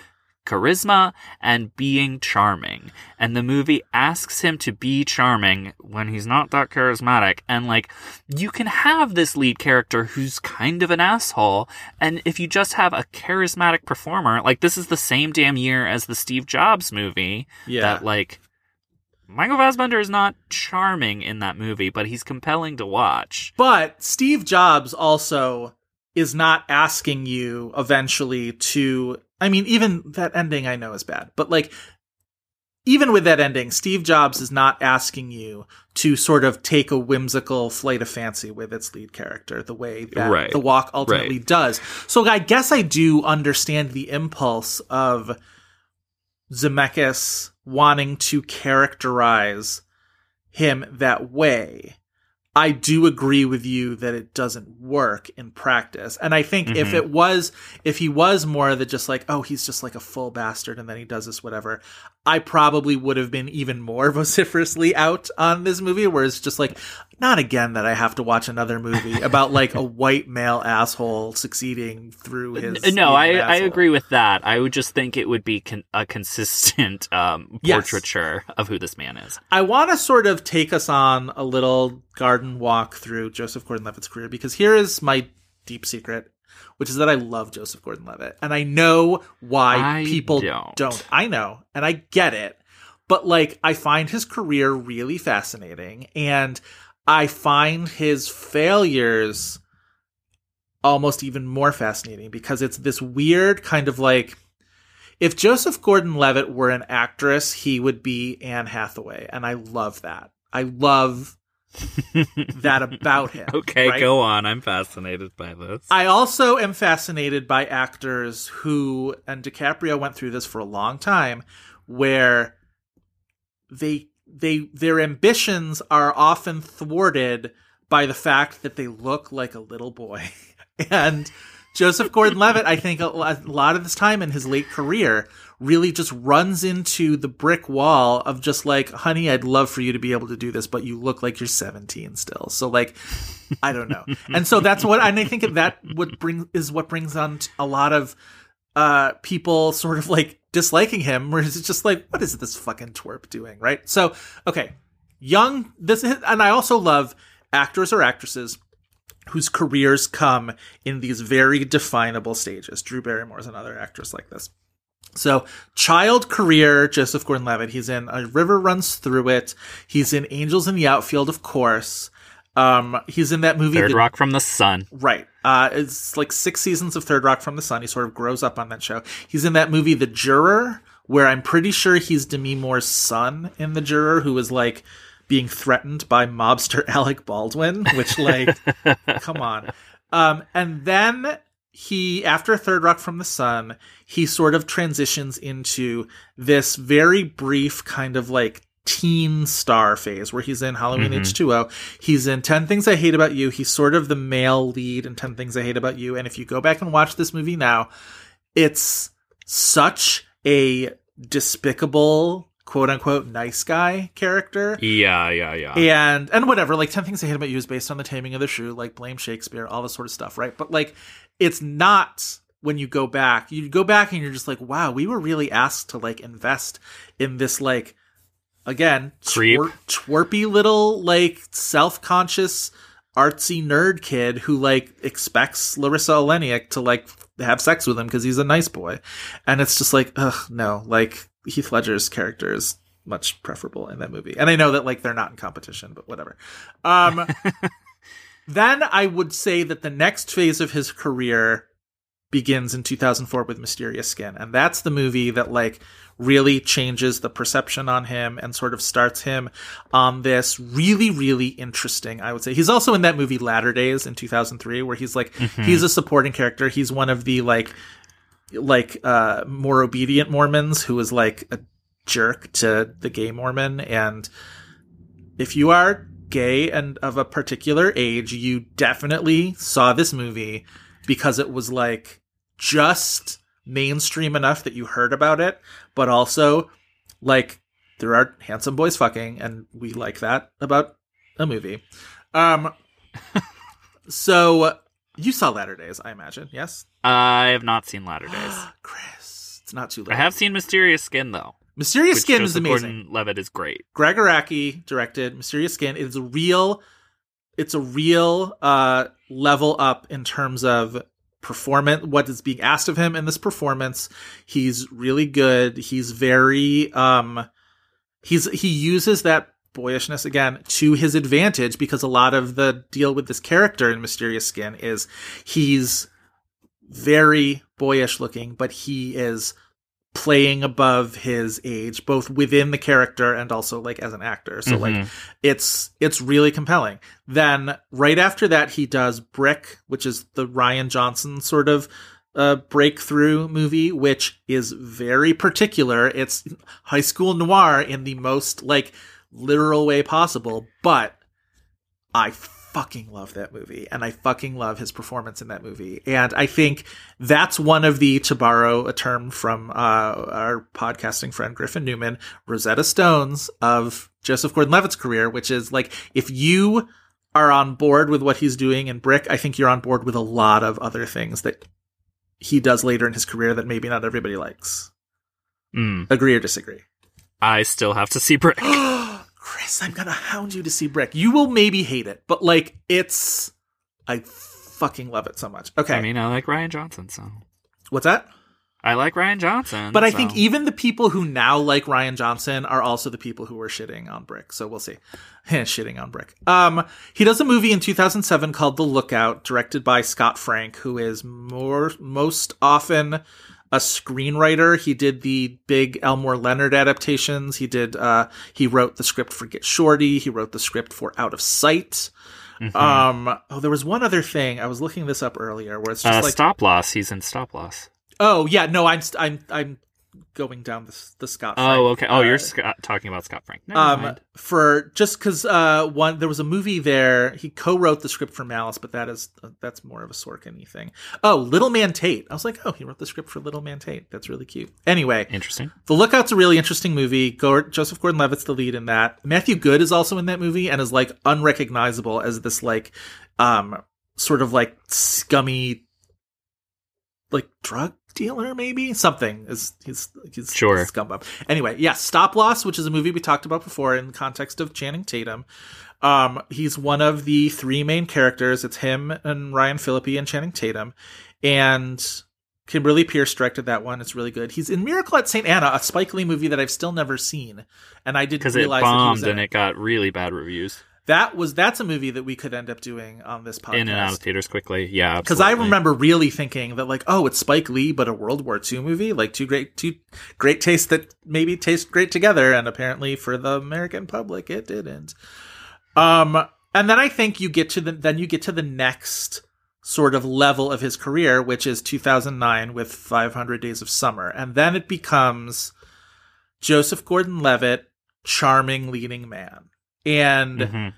charisma and being charming and the movie asks him to be charming when he's not that charismatic and like you can have this lead character who's kind of an asshole and if you just have a charismatic performer like this is the same damn year as the Steve Jobs movie Yeah. that like Michael Fassbender is not charming in that movie, but he's compelling to watch. But Steve Jobs also is not asking you eventually to. I mean, even that ending I know is bad, but like, even with that ending, Steve Jobs is not asking you to sort of take a whimsical flight of fancy with its lead character the way that Right. the walk ultimately does. So I guess I do understand the impulse of Zemeckis wanting to characterize him that way. I do agree with you that it doesn't work in practice. And I think if Mhm. it was, if he was more than just like, oh, he's just like a full bastard and then he does this, whatever, I probably would have been even more vociferously out on this movie, where it's just like, not again that I have to watch another movie about like a white male asshole succeeding through his. no, I, I agree with that. I would just think it would be con- a consistent um, Yes. portraiture of who this man is. I want to sort of take us on a little garden walk through Joseph Gordon-Levitt's career because here is my deep secret, which is that I love Joseph Gordon-Levitt, and I know why I people don't. I know, and I get it, but like I find his career really fascinating, and I find his failures almost even more fascinating because it's this weird kind of like if Joseph Gordon-Levitt were an actress, he would be Anne Hathaway, and I love that. I love that about him. Okay, right? go on. I'm fascinated by this. I also am fascinated by actors who, and DiCaprio went through this for a long time, where they they their ambitions are often thwarted by the fact that they look like a little boy. and Joseph Gordon-Levitt, I think a lot of this time in his late career really just runs into the brick wall of just like, honey, I'd love for you to be able to do this, but you look like you're 17 still. So like, I don't know. and so that's what, and I think that what brings is what brings on a lot of uh people sort of like disliking him where it's just like what is this fucking twerp doing right so okay young this is, and i also love actors or actresses whose careers come in these very definable stages drew barrymore is another actress like this so, child career, Joseph Gordon Levitt. He's in A River Runs Through It. He's in Angels in the Outfield, of course. Um, he's in that movie. Third The- Rock from the Sun. Right. Uh, it's like six seasons of Third Rock from the Sun. He sort of grows up on that show. He's in that movie, The Juror, where I'm pretty sure he's Demi Moore's son in The Juror, who was like being threatened by mobster Alec Baldwin, which like, come on. Um, and then he, after Third Rock from the Sun, he sort of transitions into this very brief kind of like teen star phase where he's in Halloween mm-hmm. H2O. He's in 10 Things I Hate About You. He's sort of the male lead in 10 Things I Hate About You. And if you go back and watch this movie now, it's such a despicable, quote unquote, nice guy character. Yeah, yeah, yeah. And and whatever, like Ten Things I Hate About You is based on the Taming of the Shrew, like blame Shakespeare, all this sort of stuff, right? But like, it's not when you go back. You go back and you're just like, wow, we were really asked to like invest in this like, again, Creep. twerpy little like self conscious artsy nerd kid who like expects Larisa Oleynik to like have sex with him because he's a nice boy, and it's just like, ugh, no, like Heath Ledger's character is much preferable in that movie, and I know that like they're not in competition, but whatever. Um, then I would say that the next phase of his career begins in 2004 with Mysterious Skin, and that's the movie that like really changes the perception on him and sort of starts him on this really really interesting i would say. He's also in that movie latter days in 2003 where he's like he's a supporting character. He's one of the like like uh more obedient mormons who is like a jerk to the gay mormon. And if you are gay and of a particular age you definitely saw this movie because it was like just mainstream enough that you heard about it, but also like there are handsome boys fucking, and we like that about a movie. Um, so you saw Latter Days, I imagine, yes, I have not seen Latter Days. Chris. It's not too late. I have seen Mysterious Skin though. Mysterious Skin is amazing. Gordon-Levitt is great. Gregg Araki directed Mysterious Skin. It is a real, it's a real uh, level up in terms of performance. What is being asked of him in this performance? He's really good. He's very, um, he's he uses that boyishness again to his advantage because a lot of the deal with this character in Mysterious Skin is he's very boyish looking, but he is playing above his age both within the character and also like as an actor. So like it's it's really compelling. Then right after that he does brick which is the rian johnson sort of uh breakthrough movie which is very particular. It's high school noir in the most like literal way possible but I fucking love that movie and I fucking love his performance in that movie. And I think that's one of the, to borrow a term from uh, our podcasting friend Griffin Newman, Rosetta Stones of Joseph Gordon Levitt's career, which is like, if you are on board with what he's doing in Brick, I think you're on board with a lot of other things that he does later in his career that maybe not everybody likes. Mm. Agree or disagree? I still have to see Brick. Chris, I'm gonna hound you to see Brick. You will maybe hate it, but like it's I fucking love it so much. Okay. I mean, I like Rian Johnson, so What's that? I like Rian Johnson. But I so- think even the people who now like Rian Johnson are also the people who were shitting on Brick. So we'll see. shitting on Brick. Um, he does a movie in 2007 called The Lookout, directed by Scott Frank, who is more most often a screenwriter. He did the big Elmore Leonard adaptations. He did uh he wrote the script for Get Shorty. He wrote the script for Out of Sight. Mm-hmm. Um oh there was one other thing. I was looking this up earlier where it's just Uh, like stop loss. He's in stop loss. Oh yeah, no, I'm I'm I'm going down the the Scott. Oh, okay. Oh, you're uh, Scott, talking about Scott Frank. Never um mind. for just because uh one there was a movie there he co-wrote the script for Malice, but that is that's more of a Sorkin thing. Oh, Little Man Tate. I was like, oh, he wrote the script for Little Man Tate. That's really cute. Anyway, Interesting. the Lookout's a really interesting movie. Joseph Gordon-Levitt's the lead in that. Matthew Goode is also in that movie and is like unrecognizable as this like um sort of like scummy like drug dealer maybe something is he's he's Sure. scumbag. Anyway, yeah, Stop Loss, which is a movie we talked about before in the context of Channing Tatum. Um, he's one of the three main characters. It's him and Ryan Phillippe and Channing Tatum, and Kimberly Peirce directed that one. It's really good. He's in Miracle at St. Anna, a Spike Lee movie that I've still never seen, and I didn't Because it realize that he was bombed and it. it got really bad reviews. That was that's a movie that we could end up doing on this podcast. In and out of theaters quickly. Yeah, Because I remember really thinking that, like, oh, it's Spike Lee, but a World War II movie, like two great, two great tastes that maybe taste great together, and apparently for the American public, it didn't. Um, and then I think you get to the then you get to the next sort of level of his career, which is 2009 with 500 Days of Summer, and then it becomes Joseph Gordon-Levitt, charming leading man, and Mhm.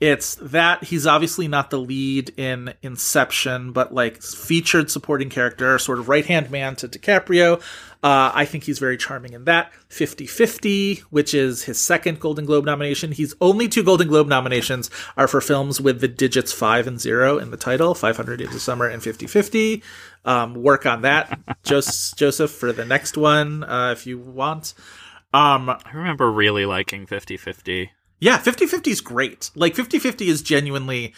it's that he's obviously not the lead in Inception, but like featured supporting character, sort of right hand man to DiCaprio. Uh, I think he's very charming in that. 50 50, which is his second Golden Globe nomination. He's only two Golden Globe nominations are for films with the digits five and zero in the title 500 Days of Summer and 50 50. Um, work on that, Joseph, for the next one uh, if you want. Um, I remember really liking 50 50. Yeah, 50-50 is great. Like 50-50 is genuinely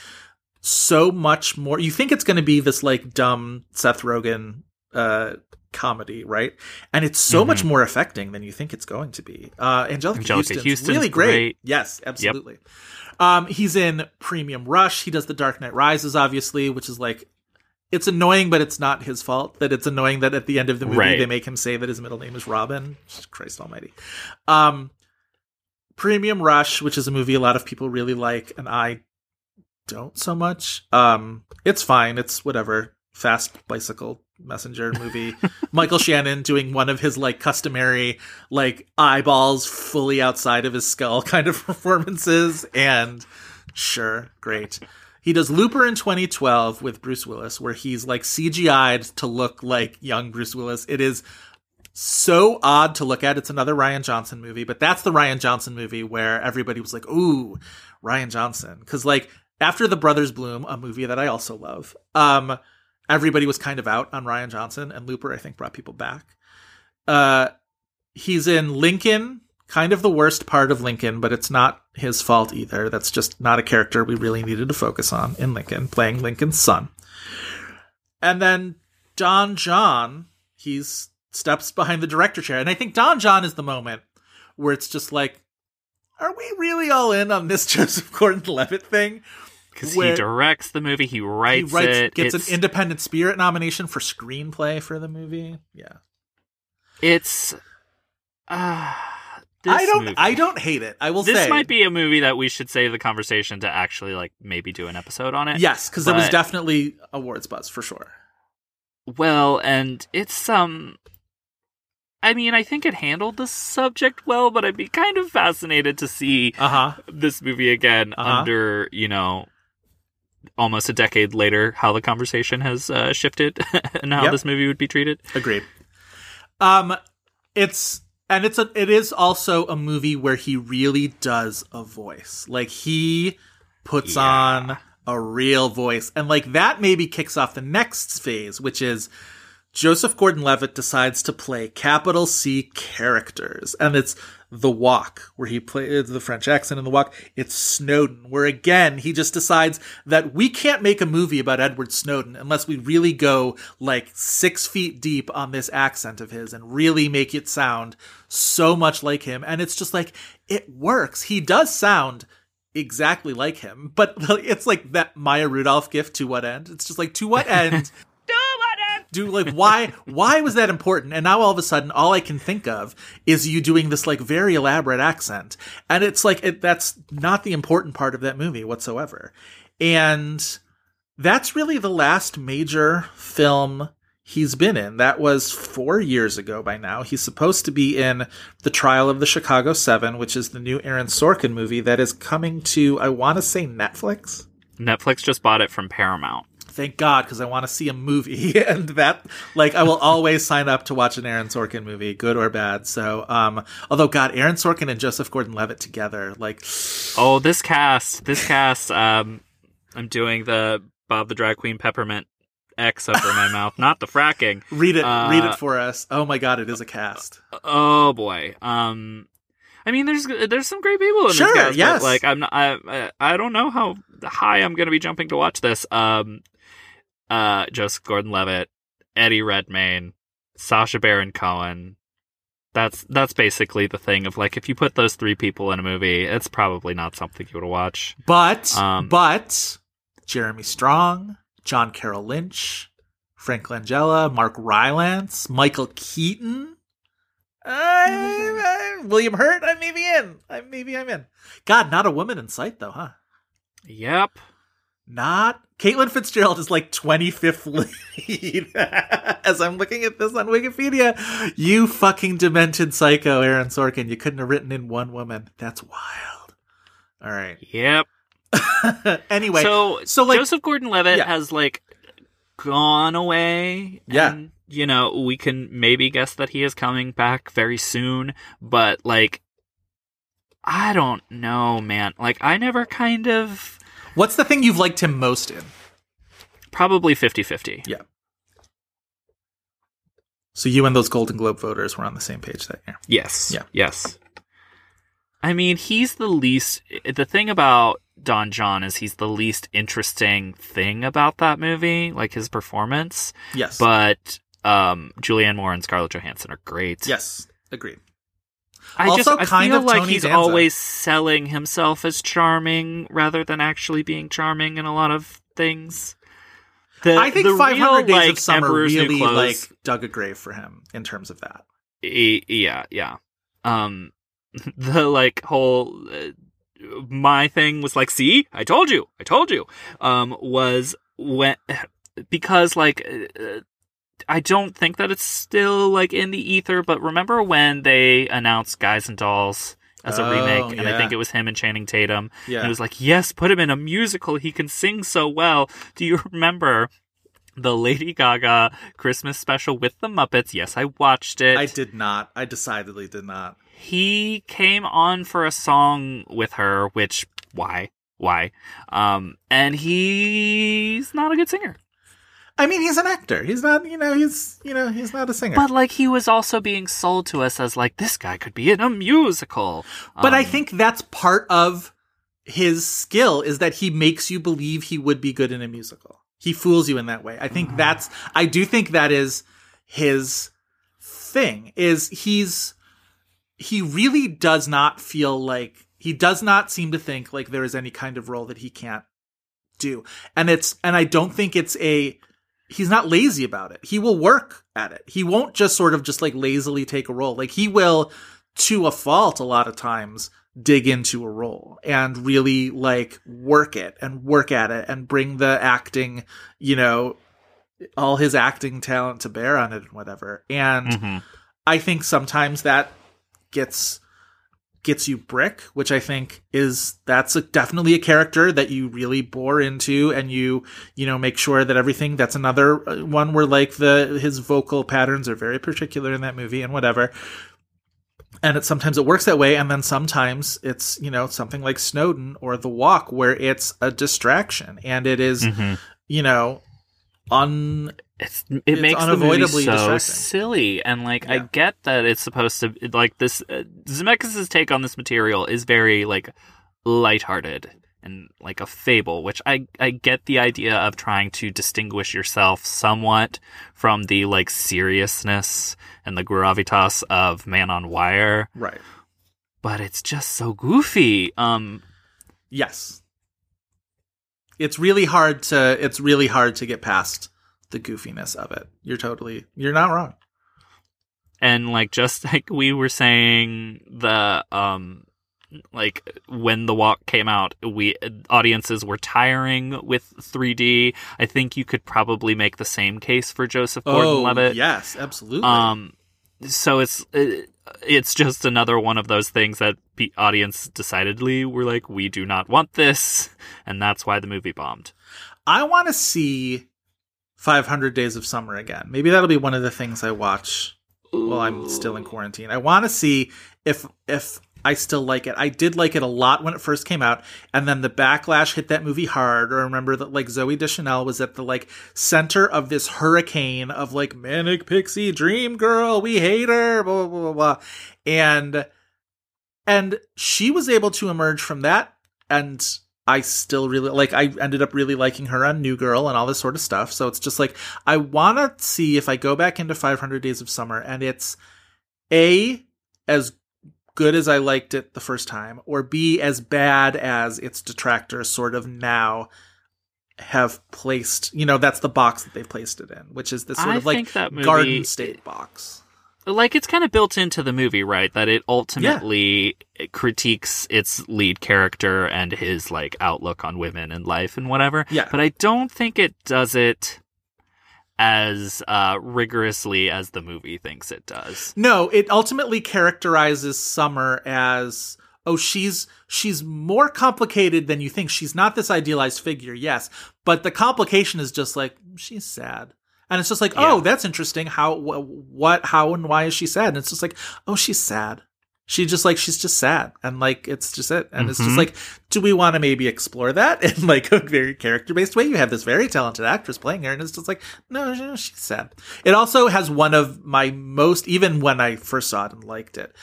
so much more. You think it's going to be this like dumb Seth Rogen uh comedy, right? And it's so much more affecting than you think it's going to be. Uh Anjelica, Anjelica Huston's, Huston's really great. great. Yes, absolutely. Um he's in Premium Rush. He does The Dark Knight Rises obviously, which is like it's annoying, but it's not his fault that it's annoying that at the end of the movie Right. they make him say that his middle name is Robin. Christ almighty. Um Premium Rush, which is a movie a lot of people really like, and I don't so much. Um, it's fine. It's whatever. Fast bicycle messenger movie. Michael Shannon doing one of his like customary like eyeballs fully outside of his skull kind of performances, and sure, great. He does Looper in 2012 with Bruce Willis, where he's like CGI'd to look like young Bruce Willis. It is so odd to look at. It's another Rian Johnson movie, but that's the Rian Johnson movie where everybody was like, "Ooh, Rian Johnson," because like after The Brothers Bloom, a movie that I also love, um, everybody was kind of out on Rian Johnson, and Looper I think brought people back. Uh, he's in Lincoln, kind of the worst part of Lincoln, but it's not his fault either. That's just not a character we really needed to focus on in Lincoln, playing Lincoln's son. And then Don John, he's steps behind the director chair. And I think Don John is the moment where it's just like, are we really all in on this Joseph Gordon Levitt thing? Because he directs the movie, he writes, He writes, it. gets it's, an Independent Spirit nomination for screenplay for the movie. Yeah, It's. Uh, I don't, movie- I don't hate it. I will This say, might be a movie that we should save the conversation to actually like maybe do an episode on it. yes, because there was definitely awards buzz for sure. Well, and it's um I mean, I think it handled the subject well, but I'd be kind of fascinated to see Uh huh. this movie again Uh-huh. under, you know, almost a decade later how the conversation has uh, shifted and how Yep. this movie would be treated. Agreed. Um, it's and it's a it is also a movie where he really does a voice. Like he puts Yeah. on a real voice, and like that maybe kicks off the next phase, which is Joseph Gordon-Levitt decides to play capital C characters, and it's The Walk, where he plays uh, the French accent in The Walk. It's Snowden, where again he just decides that we can't make a movie about Edward Snowden unless we really go like six feet deep on this accent of his and really make it sound so much like him. And it's just like it works. He does sound exactly like him, but it's like that Maya Rudolph gift. To what end? It's just like to what end? Do like why why was that important? And now all of a sudden all I can think of is you doing this like very elaborate accent. And it's like it, that's not the important part of that movie whatsoever. And that's really the last major film he's been in. That was 4 years ago by now. He's supposed to be in The Trial of the Chicago 7, which is the new Aaron Sorkin movie that is coming to I want to say Netflix Netflix just bought it from Paramount. Thank God, because I want to see a movie, and that like I will always sign up to watch an Aaron Sorkin movie, good or bad. So, um, although God, Aaron Sorkin and Joseph Gordon-Levitt together, like, Oh, this cast, this cast. Um, I'm doing the Bob the Drag Queen Peppermint X over my mouth, not the fracking. read it, Uh, read it for us. Oh my God, it is a cast. Oh boy. Um, I mean, there's there's some great people in Sure, this cast. but, yes. like I'm not. I I- I don't know how high I'm gonna be jumping to watch this. Um, uh, Joseph Gordon-Levitt, Eddie Redmayne, Sacha Baron Cohen. That's that's basically the thing of like if you put those three people in a movie, it's probably not something you would watch. But, Um, but Jeremy Strong, John Carroll Lynch, Frank Langella, Mark Rylance, Michael Keaton. I, I, William Hurt, I may be in. I maybe I'm in. God, not a woman in sight though, huh? Yep. Not Caitlin Fitzgerald is like 25th lead. As I'm looking at this on Wikipedia, you fucking demented psycho, Aaron Sorkin. You couldn't have written in one woman. That's wild. All right. Yep. anyway, so so like Joseph Gordon-Levitt Yeah. has like gone away. Yeah. and, you know, we can maybe guess that he is coming back very soon, but like, I don't know, man. Like, I never kind of what's the thing you've liked him most in? probably 50-50. Yeah. So you and those Golden Globe voters were on the same page that year. Yes. Yeah. Yes. I mean, he's the least. The thing about Don John is he's the least interesting thing about that movie, like his performance. Yes. But um, Julianne Moore and Scarlett Johansson are great. yes, agreed. I Also just I kind feel of like Tony he's Danza. always selling himself as charming rather than actually being charming in a lot of things. The, I think 500 real, Days like, of Summer Emperor's really like dug a grave for him in terms of that. E- yeah, yeah. Um, the like whole uh, my thing was like, see, I told you, I told you. Um, was when because like uh, I don't think that it's still like in the ether, but remember when they announced Guys and Dolls as a Oh, remake, and I think it was him and Channing Tatum. Yeah. And it was like, yes, put him in a musical. He can sing so well. Do you remember? The Lady Gaga Christmas special with the Muppets. Yes, I watched it I did not. I decidedly did not. he came on for a song with her, which why? Why? Um, and he's not a good singer. I mean, he's an actor. He's not, you know, he's, you know, he's not a singer. But like he was also being sold to us as like this guy could be in a musical. But I Um, think that's part of his skill is that he makes you believe he would be good in a musical. He fools you in that way. I think that's I do think that is his thing is he's he really does not feel like he does not seem to think like there is any kind of role that he can't do. And it's and I don't think it's a he's not lazy about it. He will work at it. He won't just sort of just like lazily take a role. Like he will to a fault a lot of times dig into a role and really like work it and work at it and bring the acting, you know, all his acting talent to bear on it and whatever. And Mhm. I think sometimes that gets gets you brick, which I think is that's a, definitely a character that you really bore into, and you you know make sure that everything. That's another uh, one where like the his vocal patterns are very particular in that movie and whatever. And it sometimes it works that way, and then sometimes it's you know something like Snowden or The Walk where it's a distraction and it is, Mhm. you know un it's it It's makes the movie so silly and like I get that it's supposed to like this uh, Zemeckis' take on this material is very like lighthearted and like a fable which I I get the idea of trying to distinguish yourself somewhat from the like seriousness and the gravitas of Man on Wire right. but it's just so goofy um Yes. It's really hard to it's really hard to get past the goofiness of it. You're totally you're not wrong. and like just like we were saying the um like when the walk came out we audiences were tiring with 3d i think you could probably make the same case for joseph gordon-levitt Oh, yes, absolutely. um so it's it, it's just another one of those things that the audience decidedly were like we do not want this and that's why the movie bombed I want to see 500 Days of Summer again. Maybe that'll be one of the things I watch while I'm still in quarantine. I want to see if if I still like it. I did like it a lot when it first came out, and then the backlash hit that movie hard. Or remember that like Zooey Deschanel was at the like center of this hurricane of like manic pixie dream girl. We hate her. Blah blah blah blah. blah. And and she was able to emerge from that and I still really like I ended up really liking her on New Girl and all this sort of stuff. So it's just like I want to see if I go back into 500 Days of Summer and it's A as good as I liked it the first time or B as bad as its detractors sort of now have placed, you know, that's the box that they've placed it in, which is this sort I of like movie- garden state box. Like it's kind of built into the movie, right? That it ultimately critiques its lead character and his like outlook on women and life and whatever. Yeah. But I don't think it does it as uh, rigorously as the movie thinks it does. No, it ultimately characterizes Summer as oh she's she's more complicated than you think. She's not this idealized figure, yes, but the complication is just like she's sad. And it's just like, oh, Yeah. that's interesting. How, wh- what, how, and why is she sad? And it's just like, oh, she's sad. She just like she's just sad, and like it's just it. And it's just Mhm. like, do we want to maybe explore that in like a very character based way? You have this very talented actress playing her, and it's just like, no, no, she's sad. It also has one of my most, even when I first saw it and liked it,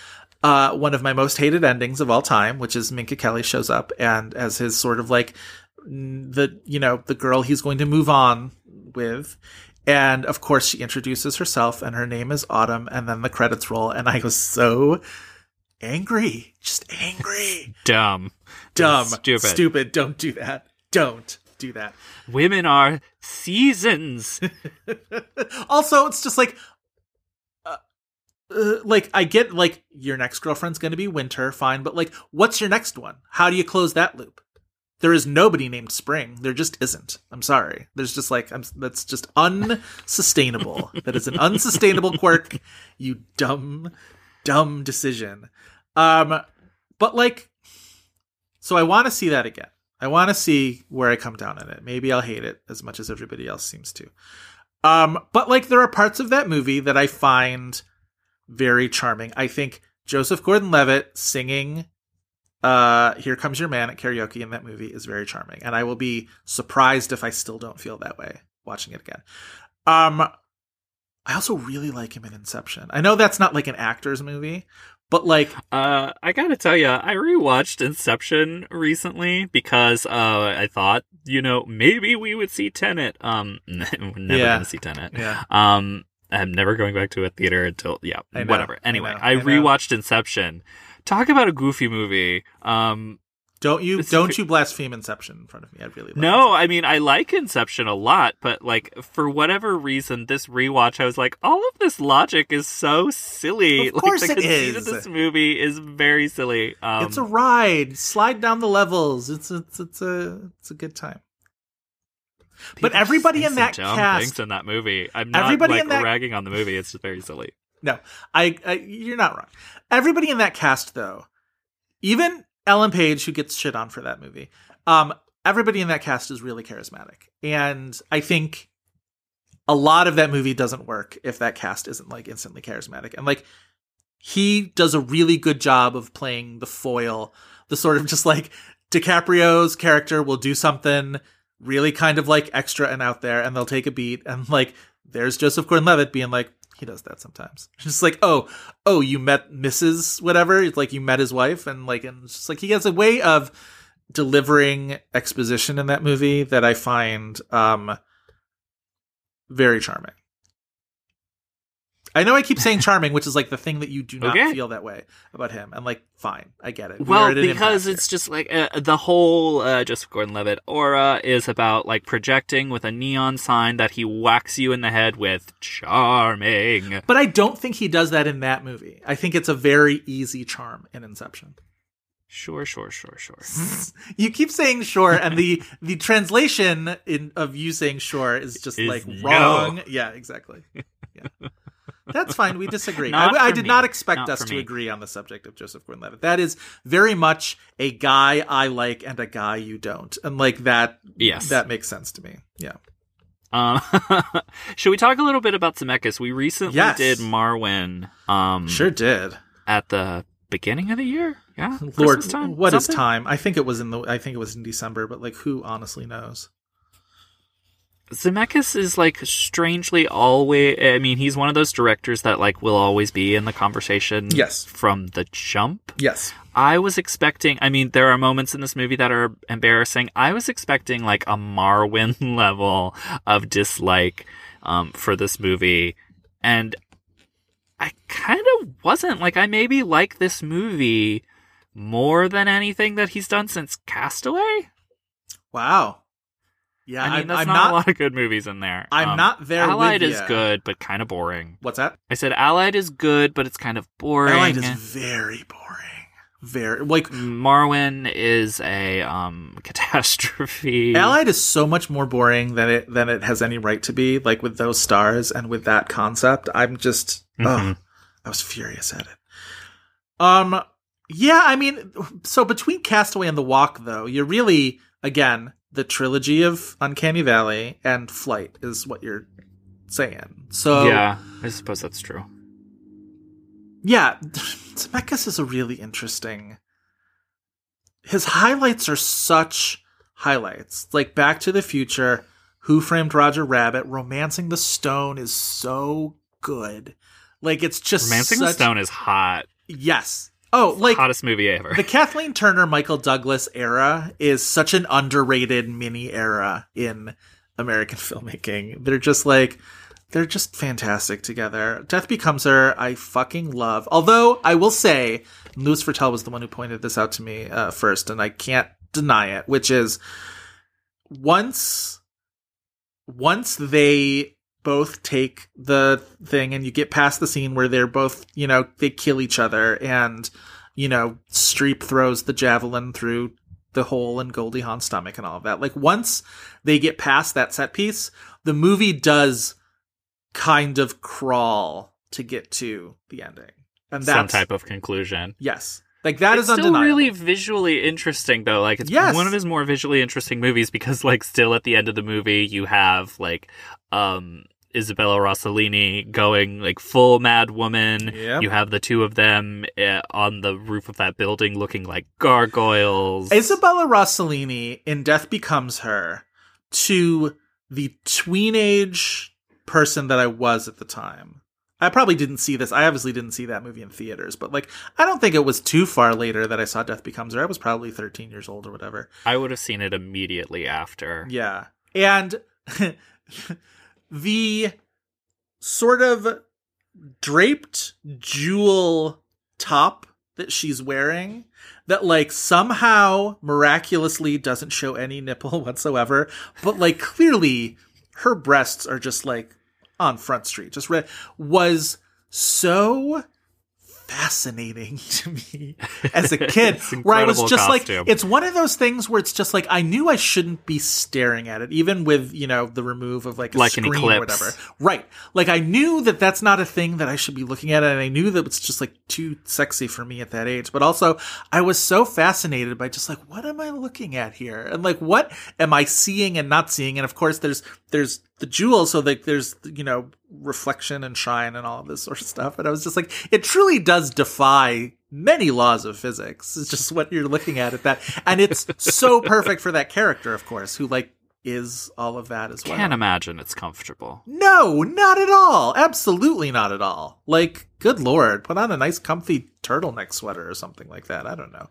uh, one of my most hated endings of all time, which is Minka Kelly shows up and as his sort of like the you know the girl he's going to move on with. And of course, she introduces herself, and her name is Autumn. And then the credits roll, and I was so angry, just angry, Dumb. dumb, Stupid. stupid. Don't do that. Don't do that. Women are seasons. also, it's just like, uh, uh, like I get like your next girlfriend's going to be winter, fine, but like, what's your next one? How do you close that loop? There is nobody named Spring. There just isn't. I'm sorry. There's just like I'm. That's just unsustainable. that is an unsustainable quirk. You dumb, dumb decision. Um, but like, so I want to see that again. I want to see where I come down on it. Maybe I'll hate it as much as everybody else seems to. Um, but like there are parts of that movie that I find very charming. I think Joseph Gordon-Levitt singing uh Here Comes Your Man at karaoke in that movie is very charming. And I will be surprised if I still don't feel that way watching it again. Um I also really like him in Inception. I know that's not like an actor's movie, but like Uh, I gotta tell you, I rewatched Inception recently because uh, I thought, you know, maybe we would see Tenet. Um, never Yeah. gonna see Tenet. yeah. Um, I'm never going back to a theater until yeah, I whatever. I Anyway, know, I, I know. rewatched Inception. Talk about a goofy movie. Um, Don't you don't you blaspheme Inception in front of me. I really no, I mean I like Inception a lot, but like for whatever reason, this rewatch, I was like, all of this logic is so silly. Of course like, the it conceit is. Of this movie is very silly. Um, it's a ride. Slide down the levels. It's it's it's a it's a good time. But everybody in that cast- things in that movie. I'm not Everybody like in that- ragging on the movie. It's just very silly. No, I, I you're not wrong. Everybody in that cast, though, even Ellen Page, who gets shit on for that movie, um, everybody in that cast is really charismatic, and I think a lot of that movie doesn't work if that cast isn't like instantly charismatic, and like he does a really good job of playing the foil, the sort of just like DiCaprio's character will do something really kind of like extra and out there, and they'll take a beat, and like there's Joseph Gordon-Levitt being like, he does that sometimes. Just like, oh, oh, you met Mrs. whatever. It's like you met his wife, and like, and just like he has a way of delivering exposition in that movie that I find um very charming. I know I keep saying charming, which is like the thing that you do not Okay. feel that way about him. And like, fine, I get it. We Well, because it's just like uh, the whole uh, Joseph Gordon-Levitt aura is about like projecting with a neon sign that he whacks you in the head with charming. But I don't think he does that in that movie. I think it's a very easy charm in Inception. Sure, sure, sure, sure. You keep saying sure, and the the translation in of you saying sure is just Is like no. wrong. Yeah, exactly. Yeah. That's fine. We disagree. I, I did me. not expect Not us to me. agree on the subject of Joseph Gordon-Levitt. That is very much a guy I like and a guy you don't, and like that. Yes. that makes sense to me. Yeah. Um, should we talk a little bit about Zemeckis? We recently Yes. did Marwen. Um, Sure did. At the beginning of the year, yeah. Lord, Christmas time? what is time? I think it was in the. I think it was in December, but like, who honestly knows? Zemeckis is like strangely always. I mean, he's one of those directors that like will always be in the conversation. Yes. from the jump. Yes. I was expecting. I mean, there are moments in this movie that are embarrassing. I was expecting like a Marwen level of dislike um, for this movie, and I kind of wasn't. Like, I maybe like this movie more than anything that he's done since Castaway. Wow. Yeah, I mean, I'm, that's I'm not, not. a lot of good movies in there. I'm Um, not there. Allied is ya. good, but kind of boring. What's that? I said Allied is good, but it's kind of boring. Allied is very boring. Very like Marwen is a um catastrophe. Allied is so much more boring than it than it has any right to be. Like with those stars and with that concept, I'm just Mhm. oh, I was furious at it. Um, yeah, I mean, so between Castaway and The Walk, though, you're really again the trilogy of Uncanny Valley and Flight is what you're saying. So yeah, I suppose that's true. yeah, Zemeckis is a really interesting. His highlights are such highlights. Like Back to the Future, Who Framed Roger Rabbit, Romancing the Stone is so good. Like it's just Romancing the Stone is hot. Yes. Oh, like Hottest movie ever. the Kathleen Turner, Michael Douglas era is such an underrated mini era in American filmmaking. They're just like they're just fantastic together. Death Becomes Her, I fucking love. Although I will say, Louis Virtel was the one who pointed this out to me uh, first, and I can't deny it. Which is once once they both take the thing and you get past the scene where they're both, you know, they kill each other and, you know, Streep throws the javelin through the hole in Goldie Hawn's stomach and all of that. Like once they get past that set piece, the movie does kind of crawl to get to the ending. And that's Some type of conclusion. yes. Like that it's is still undeniable. really visually interesting though. Like it's Yes. one of his more visually interesting movies because like still at the end of the movie you have like um Isabella Rossellini going like full mad woman. Yep. You have the two of them uh, on the roof of that building looking like gargoyles. Isabella Rossellini in Death Becomes Her to the tweenage person that I was at the time. I probably didn't see this. I obviously didn't see that movie in theaters, but like I don't think it was too far later that I saw Death Becomes Her. I was probably 13 years old or whatever. I would have seen it immediately after. Yeah. And the sort of draped jewel top that she's wearing that like somehow miraculously doesn't show any nipple whatsoever, but like clearly her breasts are just like on front street, just red was so fascinating to me as a kid where I was just costume. like it's one of those things where it's just like I knew I shouldn't be staring at it even with you know the remove of like a Like an screen or whatever. Right. Like I knew that that's not a thing that I should be looking at and I knew that it's just like too sexy for me at that age. But also I was so fascinated by just like what am I looking at here? And like what am I seeing and not seeing? And of course there's there's the jewel so like there's you know reflection and shine and all of this sort of stuff and I was just like it truly does defy many laws of physics it's just what you're looking at at that and it's so perfect for that character of course who like is all of that as well Can't imagine it's comfortable. no, not at all. Absolutely not at all. Like, good lord, put on a nice comfy turtleneck sweater or something like that. I don't know.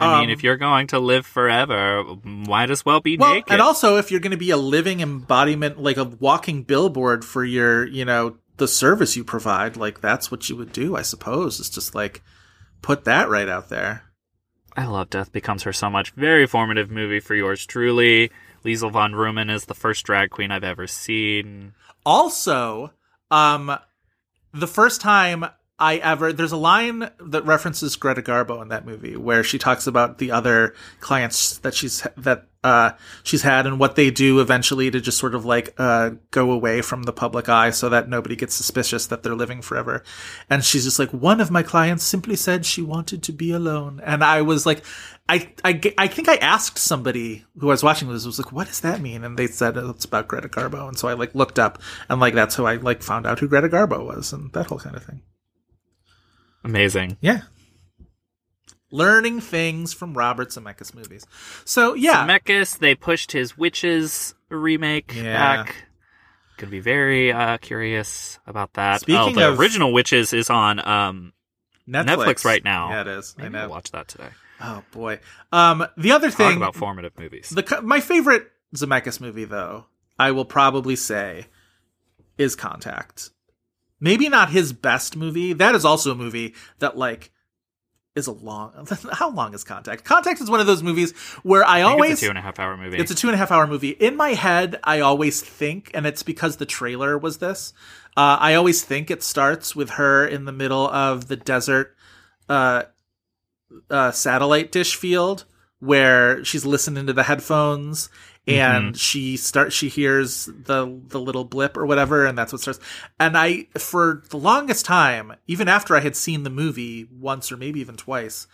I mean, Um, if you're going to live forever, might as well be Well, naked. and also if you're going to be a living embodiment, like a walking billboard for your, you know, the service you provide, like that's what you would do, I suppose. It's just like put that right out there. I love Death Becomes Her so much. Very formative movie for yours truly. Lisle von Rhoman is the first drag queen I've ever seen. Also, um, the first time I ever there's a line that references Greta Garbo in that movie where she talks about the other clients that she's that uh she's had and what they do eventually to just sort of like uh go away from the public eye so that nobody gets suspicious that they're living forever. And she's just like one of my clients simply said she wanted to be alone and I was like I, I, I think I asked somebody who I was watching this was like, what does that mean? And they said oh, it's about Greta Garbo. And so I like looked up and like that's how I like found out who Greta Garbo was and that whole kind of thing. Amazing. Yeah. Learning things from Robert Zemeckis movies. So yeah, Zemeckis, they pushed his Witches remake Yeah. back. Gonna be very uh, curious about that. oh, Speaking the of- original Witches is on um, Netflix. Netflix right now. Yeah, it is. maybe I I'll know. watch that today. Oh boy. Um, the other Talk thing, about formative movies. the my favorite Zemeckis movie, though, I will probably say, is Contact. Maybe not his best movie. That is also a movie that like is a long. How long is Contact? Contact is one of those movies where I, I think always it's a two and a half hour movie. It's a two and a half hour movie. In my head, I always think, and it's because the trailer was this. Uh, I always think it starts with her in the middle of the desert uh, uh, satellite dish field where she's listening to the headphones and mm-hmm. she starts she hears the the little blip or whatever and that's what starts and i for the longest time even after i had seen the movie once or maybe even twice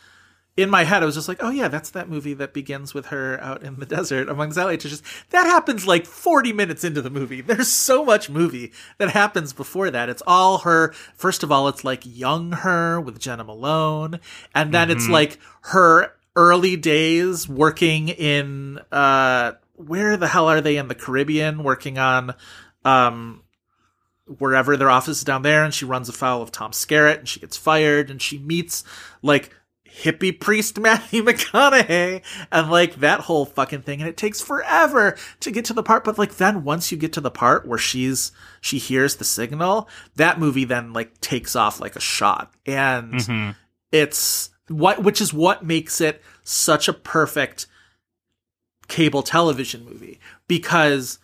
in my head, I was just like, oh yeah, that's that movie that begins with her out in the desert among dishes. That happens like 40 minutes into the movie. There's so much movie that happens before that. It's all her. First of all, it's like young her with Jena Malone. And then it's mm-hmm. like her early days working in, uh, where the hell are they in the Caribbean working on, um, wherever their office is down there and she runs afoul of Tom Skerritt and she gets fired and she meets like hippie priest Matthew McConaughey and like that whole fucking thing and it takes forever to get to the part but like then once you get to the part where she's she hears the signal that movie then like takes off like a shot and it's what which is what makes it such a perfect cable television movie. Because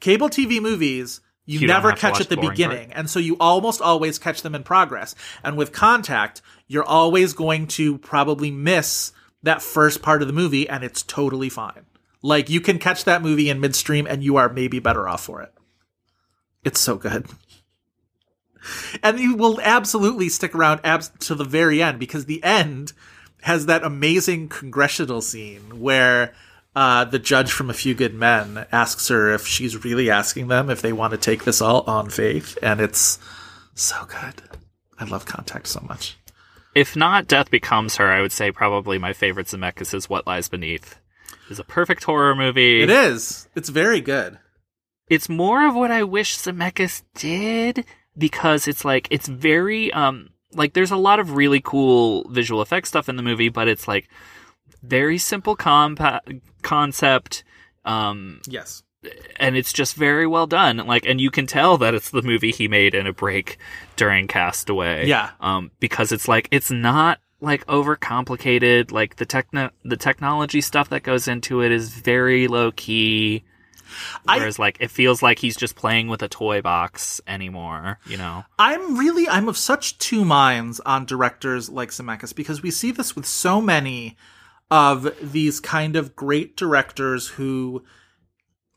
cable TV movies you, You never catch at the beginning. And so you almost always catch them in progress. And with contact you're always going to probably miss that first part of the movie and it's totally fine. Like you can catch that movie in midstream and you are maybe better off for it. It's so good and you will absolutely stick around abs- to the very end because the end has that amazing congressional scene where uh, the judge from A Few Good Men asks her if she's really asking them if they want to take this all on faith, and it's so good. I love Contact so much. if not Death Becomes Her, I would say probably my favorite Zemeckis is What Lies Beneath. It's a perfect horror movie. It is. It's very good. It's more of what I wish Zemeckis did because it's like it's very um like there's a lot of really cool visual effects stuff in the movie, but it's like very simple compa- concept um Yes. and it's just very well done like and you can tell that it's the movie he made in a break during castaway Yeah. um because it's like it's not like overcomplicated like the techno the technology stuff that goes into it is very low key I- whereas like it feels like he's just playing with a toy box anymore you know I'm really I'm of such two minds on directors like Zemeckis because we see this with so many of these kind of great directors who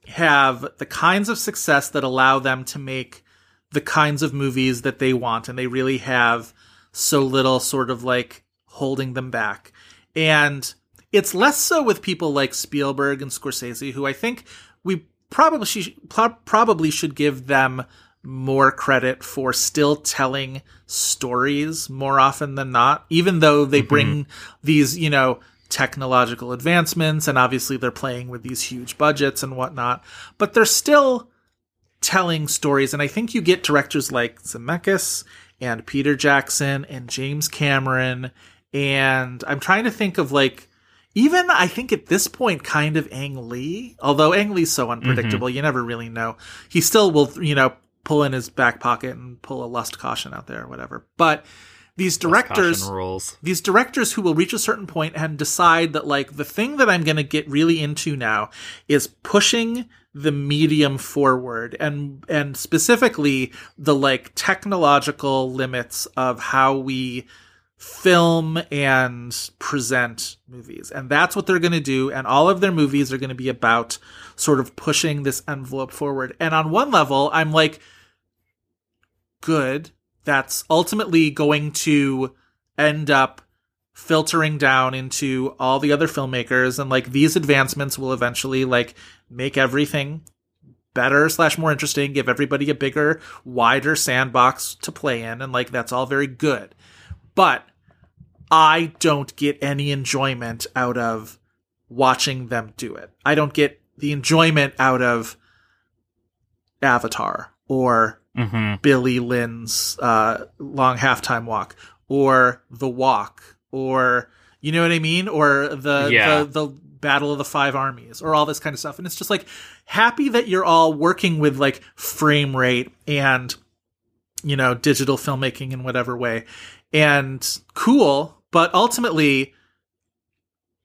have the kinds of success that allow them to make the kinds of movies that they want and they really have so little sort of like holding them back. And it's less so with people like Spielberg and Scorsese who I think we probably should, probably should give them more credit for still telling stories more often than not even though they mm-hmm. bring these you know technological advancements and obviously they're playing with these huge budgets and whatnot but they're still telling stories. And i think you get directors like zemeckis and peter jackson and james cameron. And i'm trying to think of like even I think at this point, kind of Ang Lee, although Ang Lee's so unpredictable, you never really know. He still will, you know, pull in his back pocket and pull a lust caution out there or whatever. But these directors these directors who will reach a certain point and decide that like the thing that I'm going to get really into now is pushing the medium forward and and specifically the like technological limits of how we film and present movies. And that's what they're going to do. And all of their movies are going to be about sort of pushing this envelope forward. And on one level, I'm like good. That's ultimately going to end up filtering down into all the other filmmakers. And like these advancements will eventually like make everything better slash more interesting give everybody a bigger wider sandbox to play in. And like that's all very good but i don't get any enjoyment out of watching them do it i don't get the enjoyment out of avatar or Mm-hmm. Billy Lynn's uh, long halftime walk, or the walk, or you know what I mean, or the, Yeah. the the Battle of the Five Armies, or all this kind of stuff. And it's just like happy that you're all working with like frame rate and you know digital filmmaking in whatever way, and cool. But ultimately,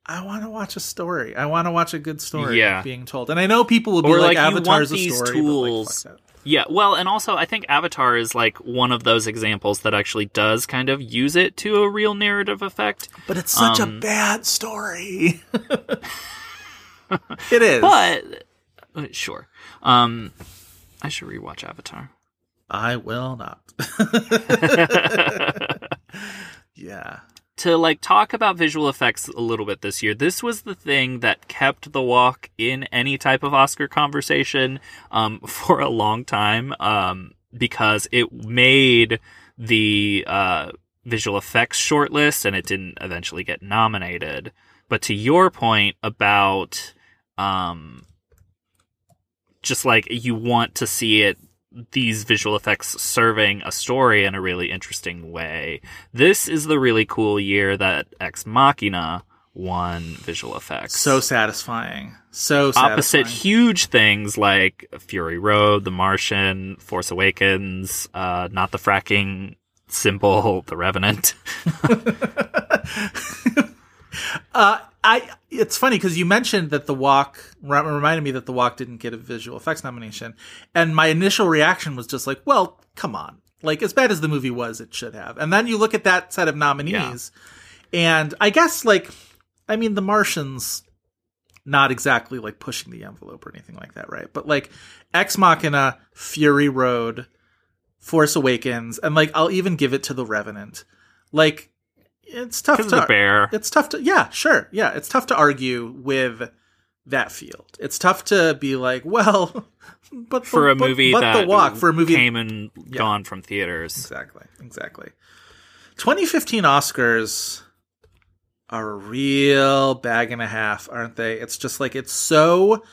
I want to watch a story. I want to watch a good story Yeah. being told. And I know people will be Or, like, like, you want Avatar's a these story, tools- like. Yeah, well, and also I think Avatar is like one of those examples that actually does kind of use it to a real narrative effect. But it's such Um, a bad story. it is. But uh, sure. Um I should rewatch Avatar. I will not. yeah. to like talk about visual effects a little bit this year. This was the thing that kept the walk in any type of Oscar conversation um, for a long time um, because it made the uh, visual effects shortlist and it didn't eventually get nominated. But to your point about um, just like you want to see it these visual effects serving a story in a really interesting way. This is the really cool year that Ex Machina won visual effects. So satisfying. So opposite huge things like Fury Road, The Martian, Force Awakens, uh, not the fracking symbol, The Revenant. Uh, I. It's funny because you mentioned that the walk reminded me that the walk didn't get a visual effects nomination, and my initial reaction was just like, "Well, come on! Like as bad as the movie was, it should have." And then you look at that set of nominees, and I guess like, I mean, The Martians, not exactly like pushing the envelope or anything like that, right? But like Ex Machina, Fury Road, Force Awakens, and like I'll even give it to The Revenant. Like it's tough to the bear. it's tough to yeah sure yeah it's tough to argue with that field. It's tough to be like well but the- For a but- movie but that the walk for a movie came and gone from theaters. exactly exactly. 2015 oscars are a real bag and a half aren't they? It's just like it's so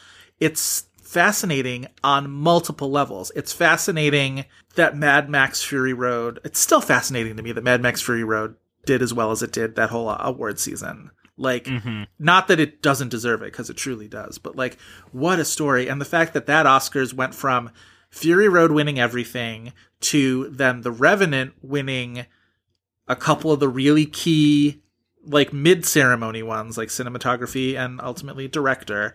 it's fascinating on multiple levels. It's fascinating that mad max fury road it's still fascinating to me that mad max fury road did as well as it did that whole award season like Mm-hmm. not that it doesn't deserve it because it truly does but like what a story and the fact that that oscars went from fury road winning everything to then the revenant winning a couple of the really key like mid ceremony ones like cinematography and ultimately director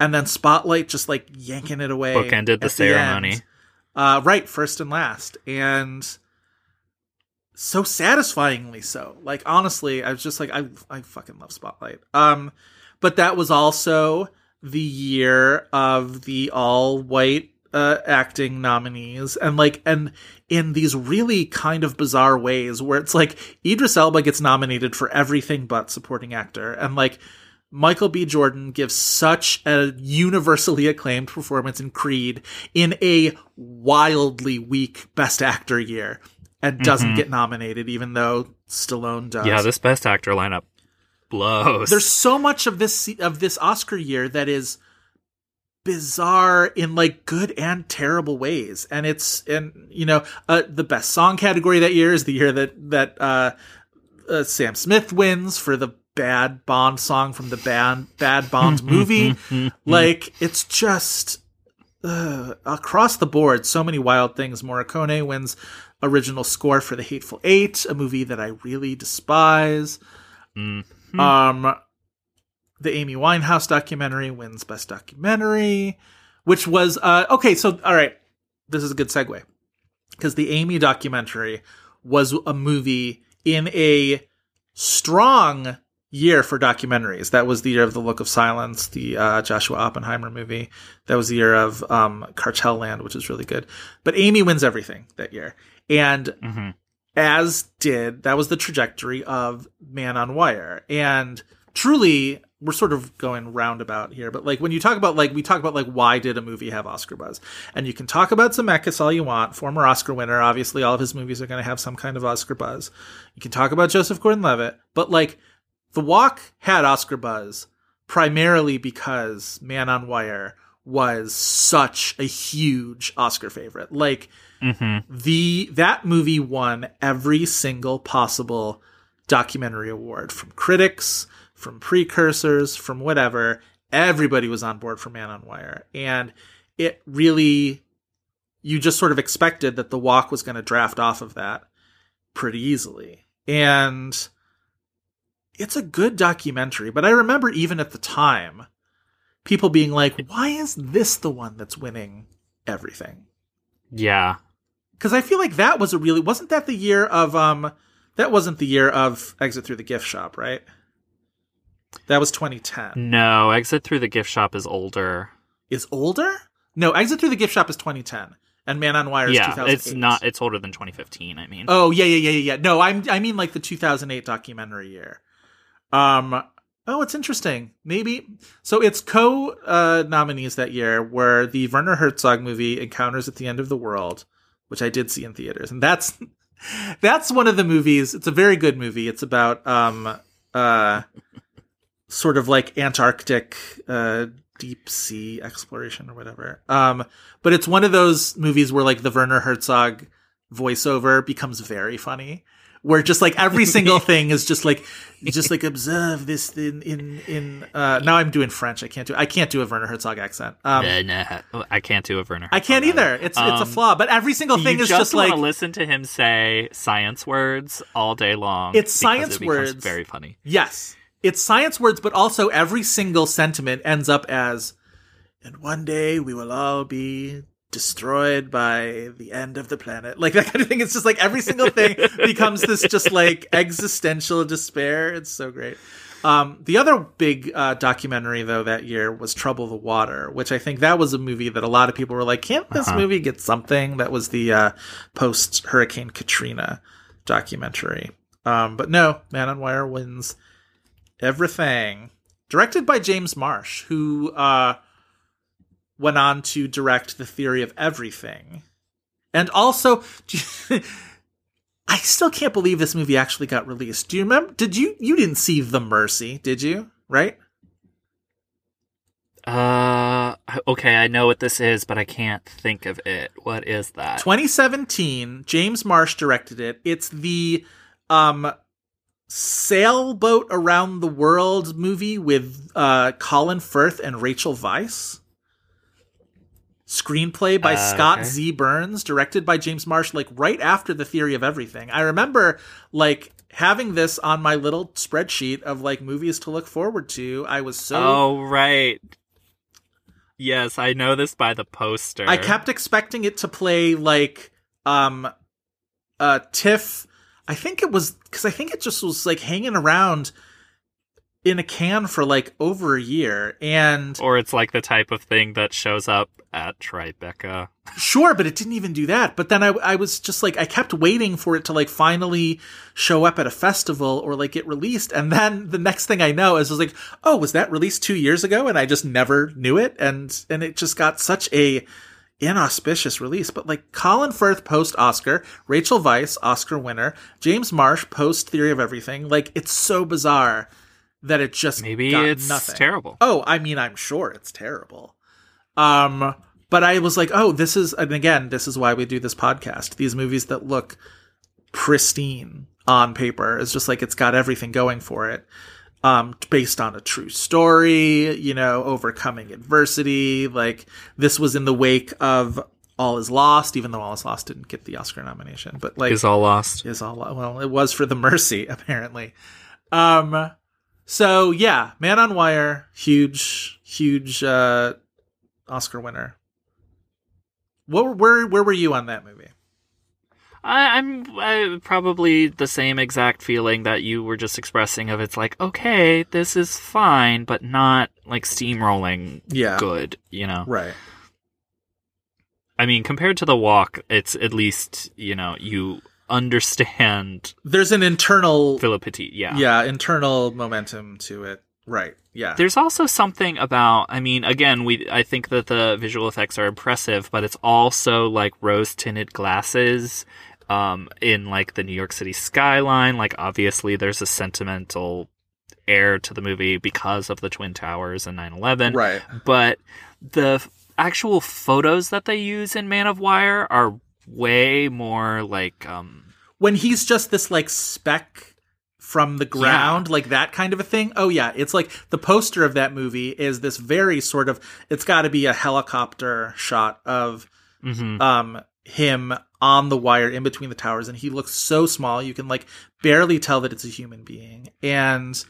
and then spotlight just like yanking it away Bookended the ceremony. end. uh right first and last and so satisfyingly so. Like honestly i was just like i i fucking love spotlight. Um but that was also the year of the all white uh, acting nominees. And like and in these really kind of bizarre ways where it's like Idris Elba gets nominated for everything but supporting actor. And like Michael B. Jordan gives such a universally acclaimed performance in Creed in a wildly weak best actor year and doesn't get nominated even though Stallone does. Yeah, this best actor lineup blows. There's so much of this of this Oscar year that is bizarre in like good and terrible ways and it's and you know uh, the best song category that year is the year that that uh, uh Sam Smith wins for the bad Bond song from the bad bad Bond movie like it's just uh, across the board, so many wild things. Morricone wins original score for The Hateful Eight, a movie that I really despise. Um, the Amy Winehouse documentary wins Best Documentary, which was uh okay. So all right, this is a good segue because the Amy documentary was a movie in a strong year for documentaries. That was the year of The Look of Silence, the uh, Joshua Oppenheimer movie. That was the year of um, Cartel Land, which is really good. But Amy wins everything that year. And mm-hmm. as did, that was the trajectory of Man on Wire. And truly, we're sort of going roundabout here, but like when you talk about like we talk about like why did a movie have Oscar buzz, and you can talk about Zemeckis all you want, former Oscar winner. Obviously, all of his movies are going to have some kind of Oscar buzz. You can talk about Joseph Gordon-Levitt, but like The Walk had Oscar buzz primarily because Man on Wire was such a huge Oscar favorite. Like Mm-hmm. the that movie won every single possible documentary award from critics, from precursors, from whatever. Everybody was on board for Man on Wire. And it really you just sort of expected that the walk was going to draft off of that pretty easily. And it's a good documentary, but I remember even at the time people being like, "Why is this the one that's winning everything?" Yeah. Because I feel like that was a really wasn't that the year of um that wasn't the year of Exit Through the Gift Shop, right? That was 2010. No, Exit Through the Gift Shop is older. Is older? No, Exit Through the Gift Shop is 2010, and Man on Wire is yeah, 2008. it's not. It's older than 2015. I mean, Oh yeah, yeah, yeah, yeah, yeah. No, I'm I mean like the 2008 documentary year. Um. Oh, it's interesting. Maybe so. It's co uh, nominees that year were the Werner Herzog movie "Encounters at the End of the World," which I did see in theaters, and that's that's one of the movies. It's a very good movie. It's about um uh sort of like Antarctic uh deep sea exploration or whatever. Um, but it's one of those movies where like the Werner Herzog voiceover becomes very funny where just like every single thing is just like just like observe this in in in uh now i'm doing french i can't do i can't do a werner herzog accent um Uh, nah, I can't do a Werner. i can't either it's it's a Um, flaw but every single thing is just, just like listen to him say science words all day long. It's science it words. Very funny. yes it's science words but also every single sentiment ends up as and one day we will all be destroyed by the end of the planet. Like that kind of thing. It's just like every single thing becomes this just like existential despair. It's so great. Um, the other big uh, documentary though that year was trouble the water which i think that was a movie that a lot of people were like can't this movie get something? That was the uh, post hurricane katrina documentary. Um, but no man on wire wins everything. Directed by james marsh who uh, went on to direct The Theory of Everything. And also, I still can't believe this movie actually got released. Do you remember? Did you? You didn't see The Mercy, did you? Right? Uh, okay, I know what this is, but I can't think of it. What is that? 2017, James Marsh directed it. It's the um sailboat around the world movie with uh Colin Firth and Rachel Weisz. Screenplay by Uh, Scott okay. Z. Burns, directed by James Marsh, like right after The Theory of Everything. I remember like having this on my little spreadsheet of like movies to look forward to. I was so Oh right. Yes, I know this by the poster. I kept expecting it to play like um uh Tiff I think it was cuz I think it just was like hanging around in a can for like over a year and or it's like the type of thing that shows up at Tribeca. sure but it didn't even do that. But then I I was just like I kept waiting for it to like finally show up at a festival or like get released. And then the next thing I know is I was like oh was that released 2 years ago? And I just never knew it. And and it just got such a inauspicious release, but like Colin Firth post Oscar, Rachel Weisz Oscar winner, James Marsh post Theory of Everything. Like it's so bizarre that it just Maybe it's nothing. terrible. Oh, I mean, I'm sure it's terrible. Um, but I was like, oh, this is, and again, this is why we do this podcast. These movies that look pristine on paper is just like it's got everything going for it. um based on a true story, you know, overcoming adversity. Like this was in the wake of All Is Lost, even though All Is Lost didn't get the Oscar nomination, but like Is all lost. is all well it was for the mercy apparently um so yeah man on wire huge huge uh oscar winner. What were- where where were you on that movie? I, I'm I, probably the same exact feeling that you were just expressing of it's like, okay, this is fine, but not like steamrolling yeah. good, you know? right. I mean, compared to the walk, it's at least, you know, you understand there's an internal Philippe Petit. Yeah. yeah internal momentum to it right yeah There's also something about, I mean, again, we, I think that the visual effects are impressive, but it's also like rose tinted glasses, um, in like the New York City skyline. Like, obviously, there's a sentimental air to the movie because of the Twin Towers and 9 11. right But the f- actual photos that they use in Man on Wire are way more like, um, when he's just this like speck from the ground, like that kind of a thing. Oh yeah, it's like the poster of that movie is this very sort of. It's got to be a helicopter shot of mhm. um him on the wire in between the towers, and he looks so small you can like barely tell that it's a human being, and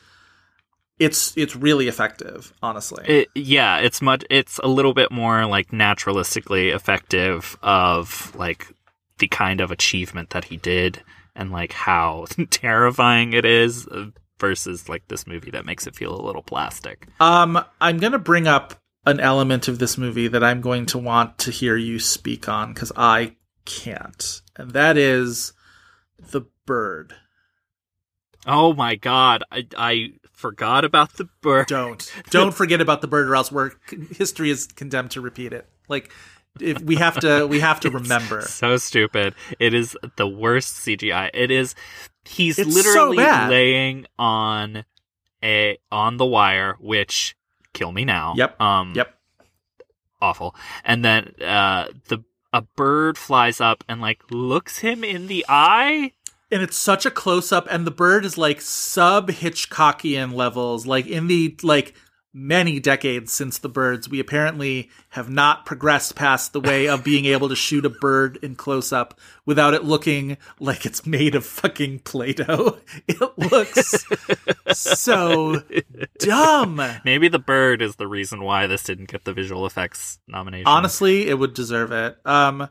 it's it's really effective, honestly. It, yeah, it's much. It's a little bit more like naturalistically effective of like the kind of achievement that he did, and like how terrifying it is uh, versus like this movie that makes it feel a little plastic. Um, I'm going to bring up an element of this movie that I'm going to want to hear you speak on because I can't, and that is the bird. Oh my god, I I forgot about the bird. Don't don't forget about the bird, or else we're history is condemned to repeat it. Like if we have to, we have to remember. So stupid. It is the worst CGI. It is. He's It's literally bad. laying on a on the wire, which kill me now. Yep. Um. Yep. Awful. And then uh the a bird flies up and like looks him in the eye. And it's such a close up and the bird is like sub hitchcockian levels like in the like many decades since the birds we apparently have not progressed past the way of being able to shoot a bird in close up without it looking like it's made of fucking play-doh. It looks so dumb. Maybe the bird is the reason why this didn't get the visual effects nomination. honestly it would deserve it. Um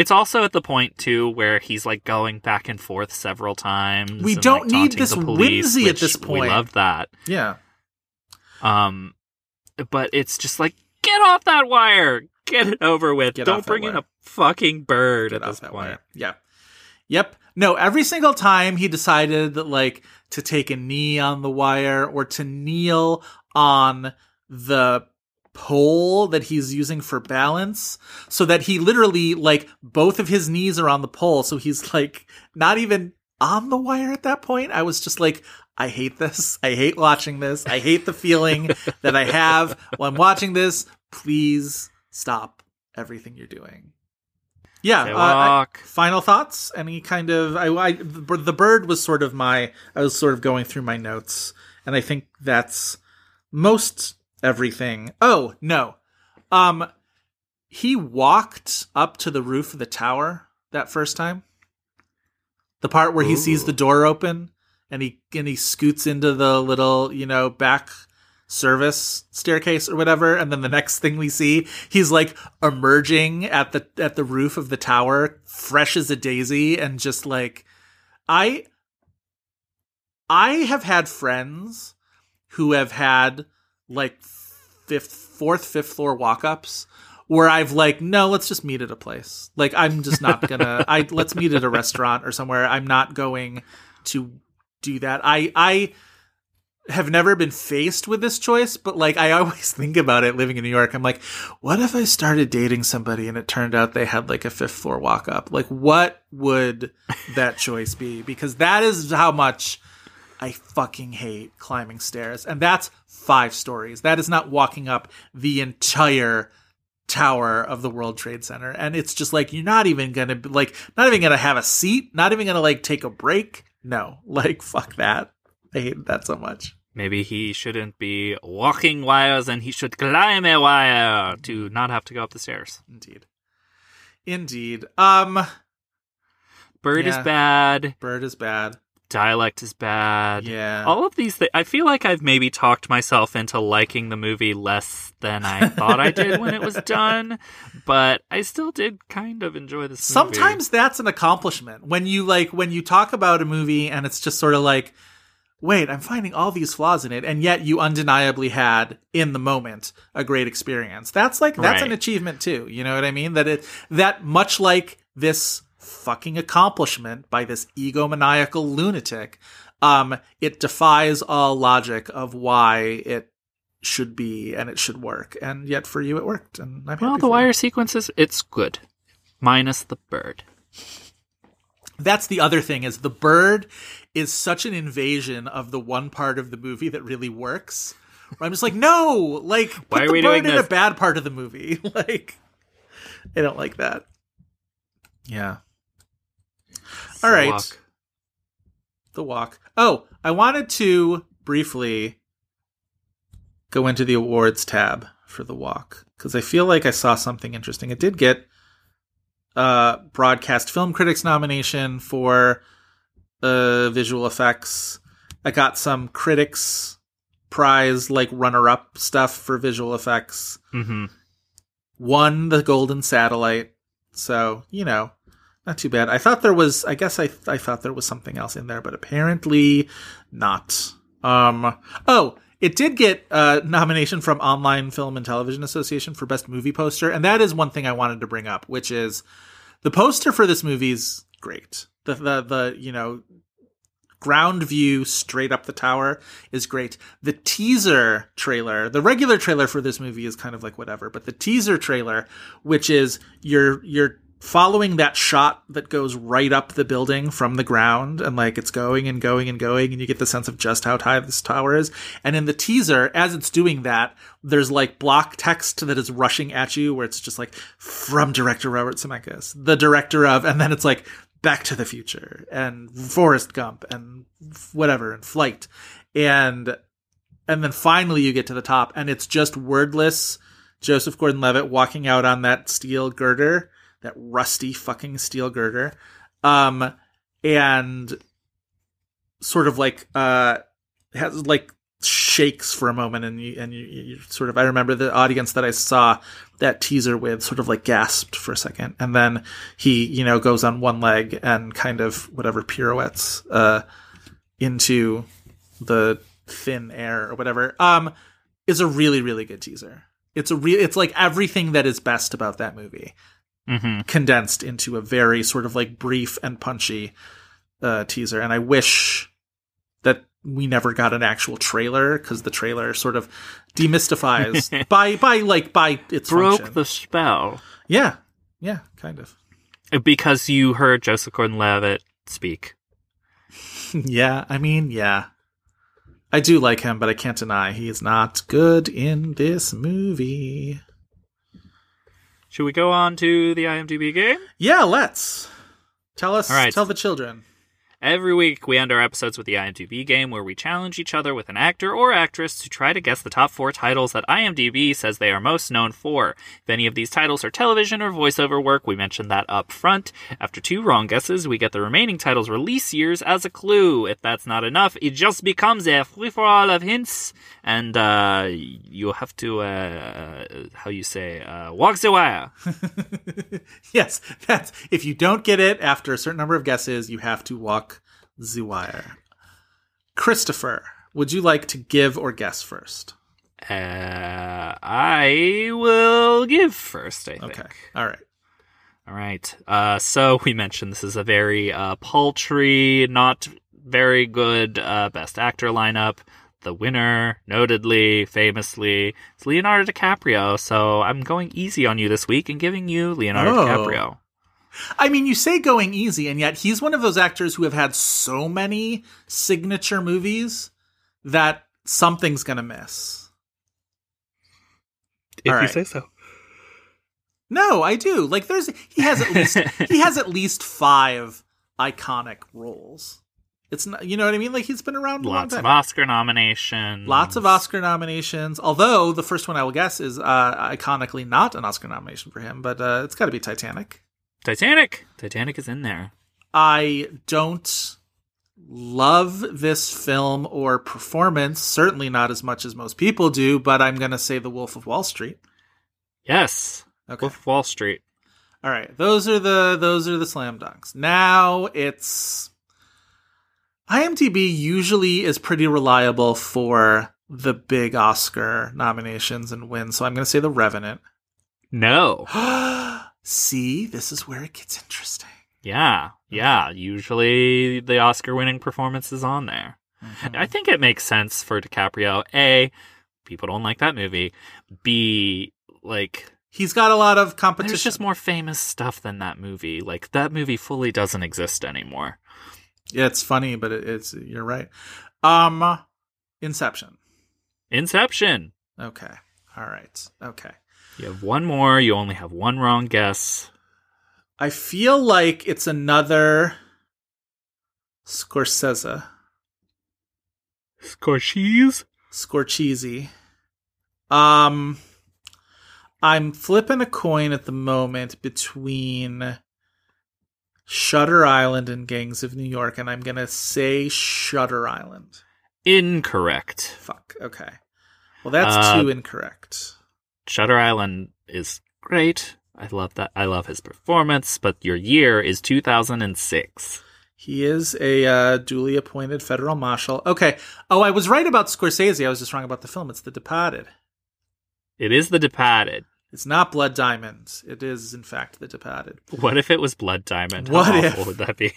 It's also at the point too where he's like going back and forth several times. We and, don't like, need this police, whimsy at this We point. love that. yeah Um, but it's just like get off that wire, get it over with. Get don't bring in a fucking bird Get at this point. wire. Yeah. Yep. No, every single time he decided that like to take a knee on the wire or to kneel on the pole that he's using for balance so that he literally like both of his knees are on the pole so he's like not even on the wire at that point. I was just like i hate this. I hate watching this. I hate the feeling that i have while i'm watching this. Please stop everything you're doing. Yeah uh, I- final thoughts? Any kind of I, I the the bird was sort of my i was sort of going through my notes and i think that's most everything. Oh no. Um he walked up to the roof of the tower that first time. The part where he sees the door open and he and he scoots into the little you know back service staircase or whatever. And then the next thing we see he's like emerging at the at the roof of the tower fresh as a daisy and just like i i have had friends who have had like fifth fourth fifth floor walk-ups where I've like, no, let's just meet at a place. Like I'm just not gonna I let's meet at a restaurant or somewhere. I'm not going to do that. I I have never been faced with this choice, but like I always think about it living in New York. I'm like, what if I started dating somebody and it turned out they had like a fifth floor walk up? Like what would that choice be? Because that is how much I fucking hate climbing stairs. And that's five stories. That is not walking up the entire tower of the World Trade Center. And it's just like, you're not even gonna, like, not even gonna have a seat, not even gonna, like, take a break. no, like fuck that. I hate that so much. Maybe he shouldn't be walking wires and he should climb a wire to not have to go up the stairs. Indeed. Indeed. Um Bird Yeah. is bad. Bird is bad. Dialect is bad. Yeah. All of these things. I feel like I've maybe talked myself into liking the movie less than I thought I did when it was done, but I still did kind of enjoy this movie. Sometimes that's an accomplishment. When you like when you talk about a movie and it's just sort of like wait, I'm finding all these flaws in it and yet you undeniably had in the moment a great experience. That's like that's an achievement too. You know what I mean? That it that much like this fucking accomplishment by this egomaniacal lunatic, um it defies all logic of why it should be and it should work. And yet for you it worked and I'm Well, the you. wire sequences, it's good. Minus the bird. that's the other thing is the bird is such an invasion of the one part of the movie that really works. I'm just like, no, like Why are the we bird doing in a bad part of the movie. like, I don't like that. Yeah. All right. Walk. The walk. Oh, I wanted to briefly go into the awards tab for the walk because I feel like I saw something interesting. It did get uh broadcast film critics nomination for uh visual effects. I got some critics prize like runner up stuff for visual effects. hmm Won the golden satellite. So, you know, not too bad. I thought there was I guess I I thought there was something else in there, but apparently not. Um oh, it did get a nomination from Online Film and Television Association for Best Movie Poster, and that is one thing I wanted to bring up, which is the poster for this movie is great. The the the you know ground view straight up the tower is great. The teaser trailer, the regular trailer for this movie is kind of like whatever, but the teaser trailer, which is you're you're following that shot that goes right up the building from the ground and like it's going and going and going and you get the sense of just how high this tower is. And in the teaser, as it's doing that, there's like block text that is rushing at you where it's just like from director Robert Zemeckis, the director of, and then it's like Back to the Future and Forrest Gump and whatever and Flight. And and then finally you get to the top and it's just wordless Joseph Gordon-Levitt walking out on that steel girder, that rusty fucking steel girder. Um and sort of like uh has like shakes for a moment and you and you, you sort of I remember the audience that I saw that teaser with sort of like gasped for a second. And then he you know goes on one leg and kind of whatever pirouettes uh into the thin air or whatever um is a really really good teaser. It's a real it's like everything that is best about that movie hmm condensed into a very sort of like brief and punchy uh teaser. And i wish that we never got an actual trailer because the trailer sort of demystifies by by like by its Broke function. the spell. Yeah. Yeah kind of. Because you heard Joseph Gordon-Levitt speak. yeah i mean yeah. I do like him but i can't deny he is not good in this movie Should we go on to the IMDb game? yeah let's tell us All right. tell the children Every week, we end our episodes with the IMDb game where we challenge each other with an actor or actress to try to guess the top four titles that IMDb says they are most known for. If any of these titles are television or voiceover work, we mention that up front. After two wrong guesses, we get the remaining titles' release years as a clue. If that's not enough, it just becomes a free for all of hints, and uh, you have to, uh, how you say, uh, walk the wire. yes, that's if you don't get it after a certain number of guesses, you have to walk the wire. Christopher, would you like to give or guess first? Uh, I will give first, I think. Okay. All right. All right. Uh, so we mentioned this is a very uh, paltry, not very good uh, best actor lineup. The winner, notedly, famously, is Leonardo DiCaprio. So I'm going easy on you this week and giving you Leonardo Oh. DiCaprio. I mean, you say going easy, and yet he's one of those actors who have had so many signature movies that something's gonna miss. If All you right. say so. No, I do. Like, there's he has at least he has at least five iconic roles. It's not, you know what I mean? Like he's been around a Lots long of. Oscar nominations. Lots of Oscar nominations. Although the first one I will guess is uh, iconically not an Oscar nomination for him, but uh, it's got to be Titanic. Titanic. Titanic is in there. I don't love this film or performance, certainly not as much as most people do, but I'm going to say The Wolf of Wall Street. Yes. Okay. Wolf of Wall Street. All right, those are the those are the slam dunks. Now it's IMDb usually is pretty reliable for the big Oscar nominations and wins, so I'm going to say The Revenant. No. See, this is where it gets interesting. Yeah. Yeah. Usually the Oscar winning performance is on there. Mm-hmm. I think it makes sense for DiCaprio. A, people don't like that movie. B, like He's got a lot of competition. there's just more famous stuff than that movie. Like that movie fully doesn't exist anymore. Yeah, it's funny, but it, it's you're right. Um, Inception. Inception. Okay. All right. Okay. You have one more. You only have one wrong guess. I feel like it's another Scorsese. Scorsese. Scorchese. Um, I'm flipping a coin at the moment between Shutter Island and Gangs of New York, and I'm gonna say Shutter Island. Incorrect. Fuck. Okay. Well, that's Uh, two incorrect. Shutter Island is great. I love that. I love his performance, but your year is 2006. He is a uh, duly appointed federal marshal. Okay. Oh, I was right about Scorsese. I was just wrong about the film. It's The Departed. It is The Departed. It's not Blood Diamonds. It is, in fact, The Departed. What if it was Blood Diamond? How What awful if? would that be?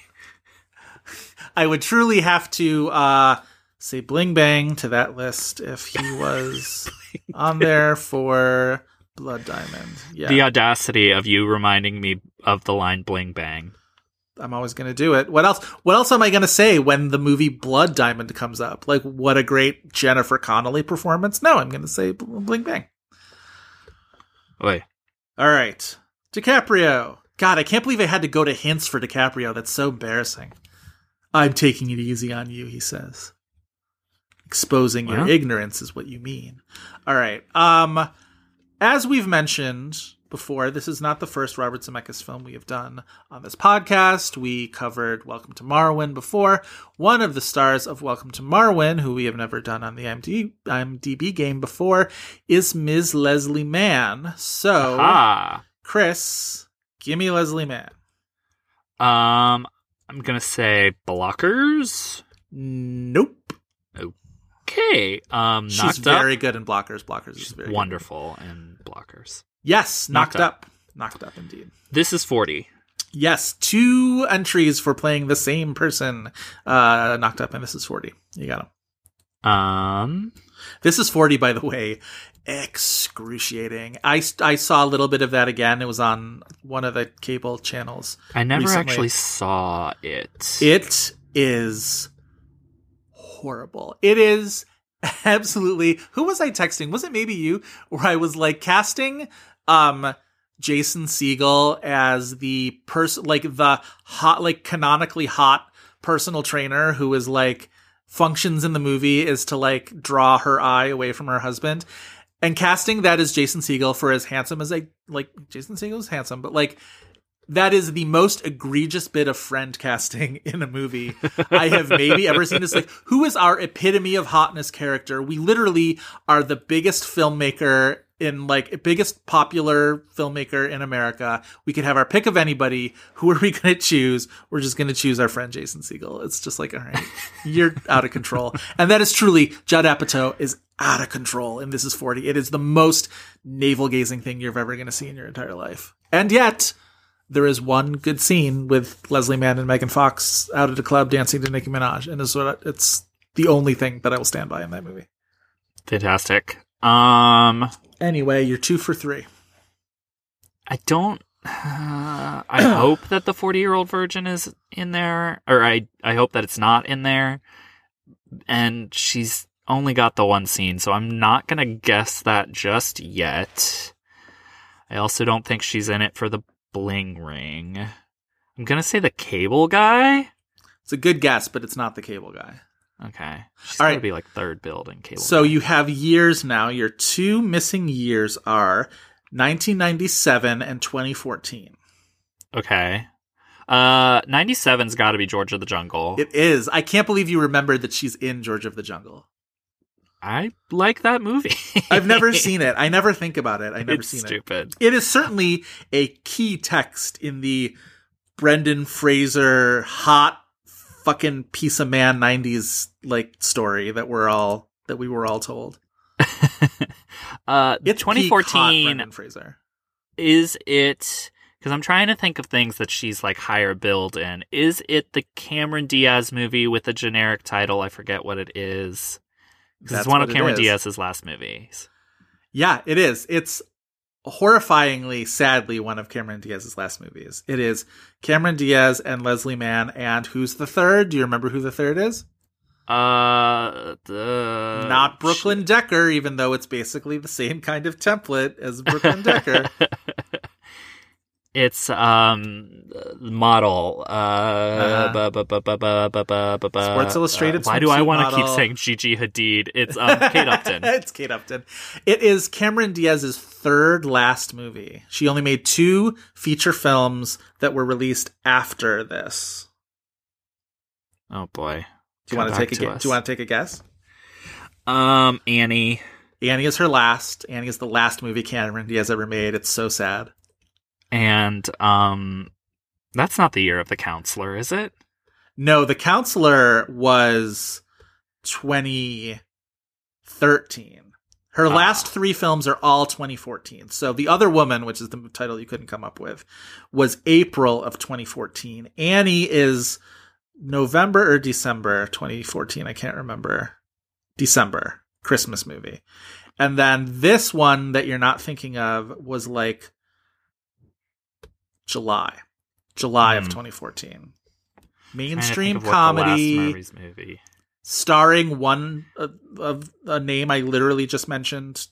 I would truly have to uh, say Bling Bang to that list if he was on there for Blood Diamond. Yeah, The audacity of you reminding me of the line "Bling Bang." I'm always going to do it. What else? What else am I going to say when the movie Blood Diamond comes up? Like, what a great Jennifer Connelly performance. No, I'm going to say Bling Bang. Wait, All right, DiCaprio. God, I can't believe I had to go to hints for DiCaprio. That's so embarrassing. I'm taking it easy on you, he says. Exposing your ignorance is what you mean. All right. Um, as we've mentioned before, this is not the first Robert Zemeckis film we have done on this podcast. We covered Welcome to Marwen before. One of the stars of Welcome to Marwen, who we have never done on the IMDb, IMDb game before, is Ms. Leslie Mann. So, ah, Chris, give me Leslie Mann. um, I'm gonna say blockers. Nope. Okay, um, She's very up. good in blockers. Blockers is very good. wonderful in blockers. Yes, knocked, Knocked up. Up. Knocked up indeed. This is forty. Yes, two entries for playing the same person. Uh, knocked up, and this is forty. You got him. Um, This is forty, by the way. Excruciating. I I saw a little bit of that again. It was on one of the cable channels. I never Recently. actually saw it. It is horrible. It is absolutely. Who was I texting? Was it maybe you? Where I was like casting um Jason Segel as the person, like the hot, like canonically hot personal trainer who is like functions in the movie is to like draw her eye away from her husband. And casting that as Jason Segel for as handsome as I like Jason Segel is handsome, but like that is the most egregious bit of friend casting in a movie I have maybe ever seen. It's like, who is our epitome of hotness character? We literally are the biggest filmmaker in like biggest popular filmmaker in America. We could have our pick of anybody. Who are we going to choose? We're just going to choose our friend Jason Segel. It's just like, all right, you're out of control. And that is truly Judd Apatow is out of control. And this is 40. It is the most navel gazing thing you're ever going to see in your entire life. And yet, there is one good scene with Leslie Mann and Megan Fox out at a club dancing to Nicki Minaj, and it's what it's the only thing that I will stand by in that movie. Fantastic. Um, Anyway, you're two for three. I don't. Uh, I hope that the forty-year-old virgin is in there, or I I hope that it's not in there. And she's only got the one scene, so I'm not gonna guess that just yet. I also don't think she's in it for the bling ring. I'm gonna say the cable guy. It's a good guess, but it's not the cable guy. Okay. She's All gotta be like third billed in cable. So you have years now. Your two missing years are 1997 and 2014. okay. Uh, 97's got to be George of the Jungle. It is. I can't believe you remembered that she's in George of the Jungle. I like that movie. I've never seen it. I never think about it. I've never it's seen it. stupid. It is certainly a key text in the Brendan Fraser hot fucking piece of man 90s like story that we're all that we were all told. uh, It's peak hot 2014 Brendan Fraser. is it because I'm trying to think of things that she's like higher billed in. Is it the Cameron Diaz movie with a generic title? I forget what it is. Because it's one of Cameron. Diaz's last movies. Yeah, it is. It's horrifyingly, sadly, one of Cameron Diaz's last movies. It is Cameron Diaz and Leslie Mann, and who's the third? Do you remember who the third is? Uh, the Not Brooklyn Decker, even though it's basically the same kind of template as Brooklyn Decker. It's um model. Sports Illustrated. Uh, why do I want to keep saying Gigi Hadid? It's um, Kate Upton. it's Kate Upton. It is Cameron Diaz's third last movie. She only made two feature films that were released after this. Oh boy. Do you want to take a gu- do you want to take a guess? Um, Annie. Annie is her last. Annie is the last movie Cameron Diaz ever made. It's so sad. And um, that's not the year of the counselor, is it? No, The Counselor was 2013. Her Ah. last three films are all 2014. So The Other Woman, which is the title you couldn't come up with, was April of 2014. Annie is November or December 2014. I can't remember. December. Christmas movie. And then this one that you're not thinking of was like July. July of Hmm. 2014. Trying to think Mainstream of what the last comedy movie. starring one of, of a name I literally just mentioned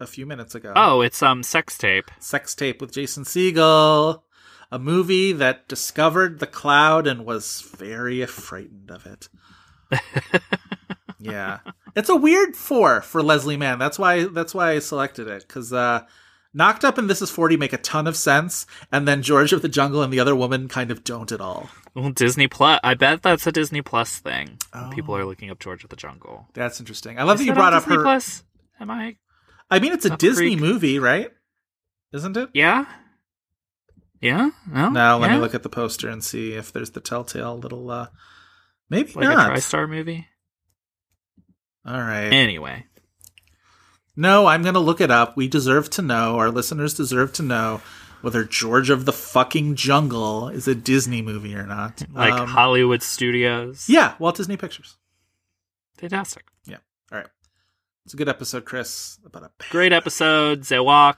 a few minutes ago. Oh, it's um sex tape. Sex Tape with Jason Segel, a movie that discovered the cloud and was very frightened of it. yeah. It's a weird 4 for Leslie Mann. That's why that's why I selected it cuz uh Knocked Up and This Is 40 make a ton of sense and then George of the Jungle and the other woman kind of don't at all. Well, Disney Plus. I bet that's a Disney Plus thing. Oh. People are looking up George of the Jungle. That's interesting. I love Is that you brought up Disney her Plus. Am I? I mean it's a Disney movie, right? Isn't it? Yeah. Yeah. No. Now let yeah? me look at the poster and see if there's the telltale little uh maybe like not. a TriStar movie. All right. Anyway, no, I'm gonna look it up. We deserve to know, our listeners deserve to know whether George of the fucking Jungle is a Disney movie or not. like Um, Hollywood Studios. Yeah, Walt Disney Pictures. Fantastic. Yeah. All right. It's a good episode, Chris. About a Great episode. Zewak.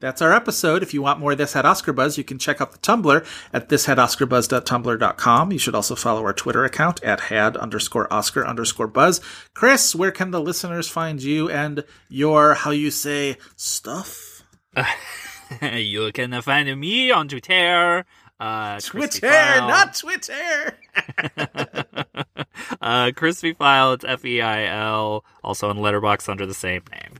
That's our episode. If you want more of This Had Oscar Buzz, you can check out the Tumblr at thishadoscarbuzz.tumblr.com. You should also follow our Twitter account at had underscore Oscar underscore buzz. Chris, where can the listeners find you and your, how you say, stuff? you can find me on Twitter. Uh, Twitter, not Twitter. uh, Crispy Feil. It's F E I L. Also on Letterboxd under the same name.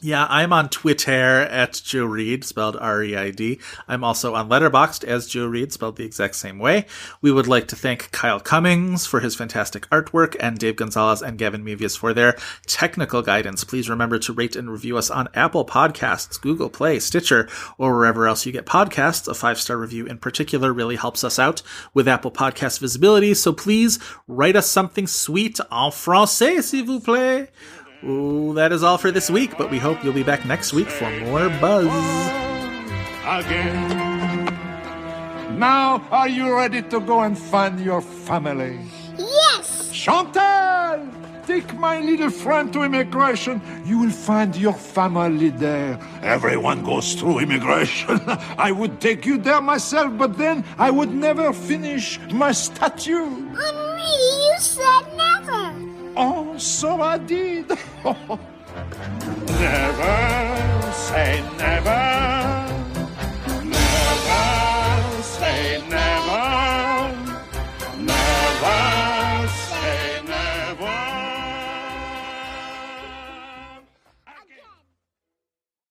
Yeah, I'm on Twitter at Joe Reed, spelled R E I D. I'm also on Letterboxd as Joe Reed, spelled the exact same way. We would like to thank Kyle Cummings for his fantastic artwork and Dave Gonzalez and Gavin Mevius for their technical guidance. Please remember to rate and review us on Apple Podcasts, Google Play, Stitcher, or wherever else you get podcasts. A five star review in particular really helps us out with Apple Podcast visibility. So please write us something sweet en français, s'il vous plaît. Ooh, that is all for this week, but we hope you'll be back next week for more buzz. Again. Now, are you ready to go and find your family? Yes! Chantal! Take my little friend to immigration. You will find your family there. Everyone goes through immigration. I would take you there myself, but then I would never finish my statue. Oh, Henri, you said never! Oh, so I did. never say never. Never say never. Never.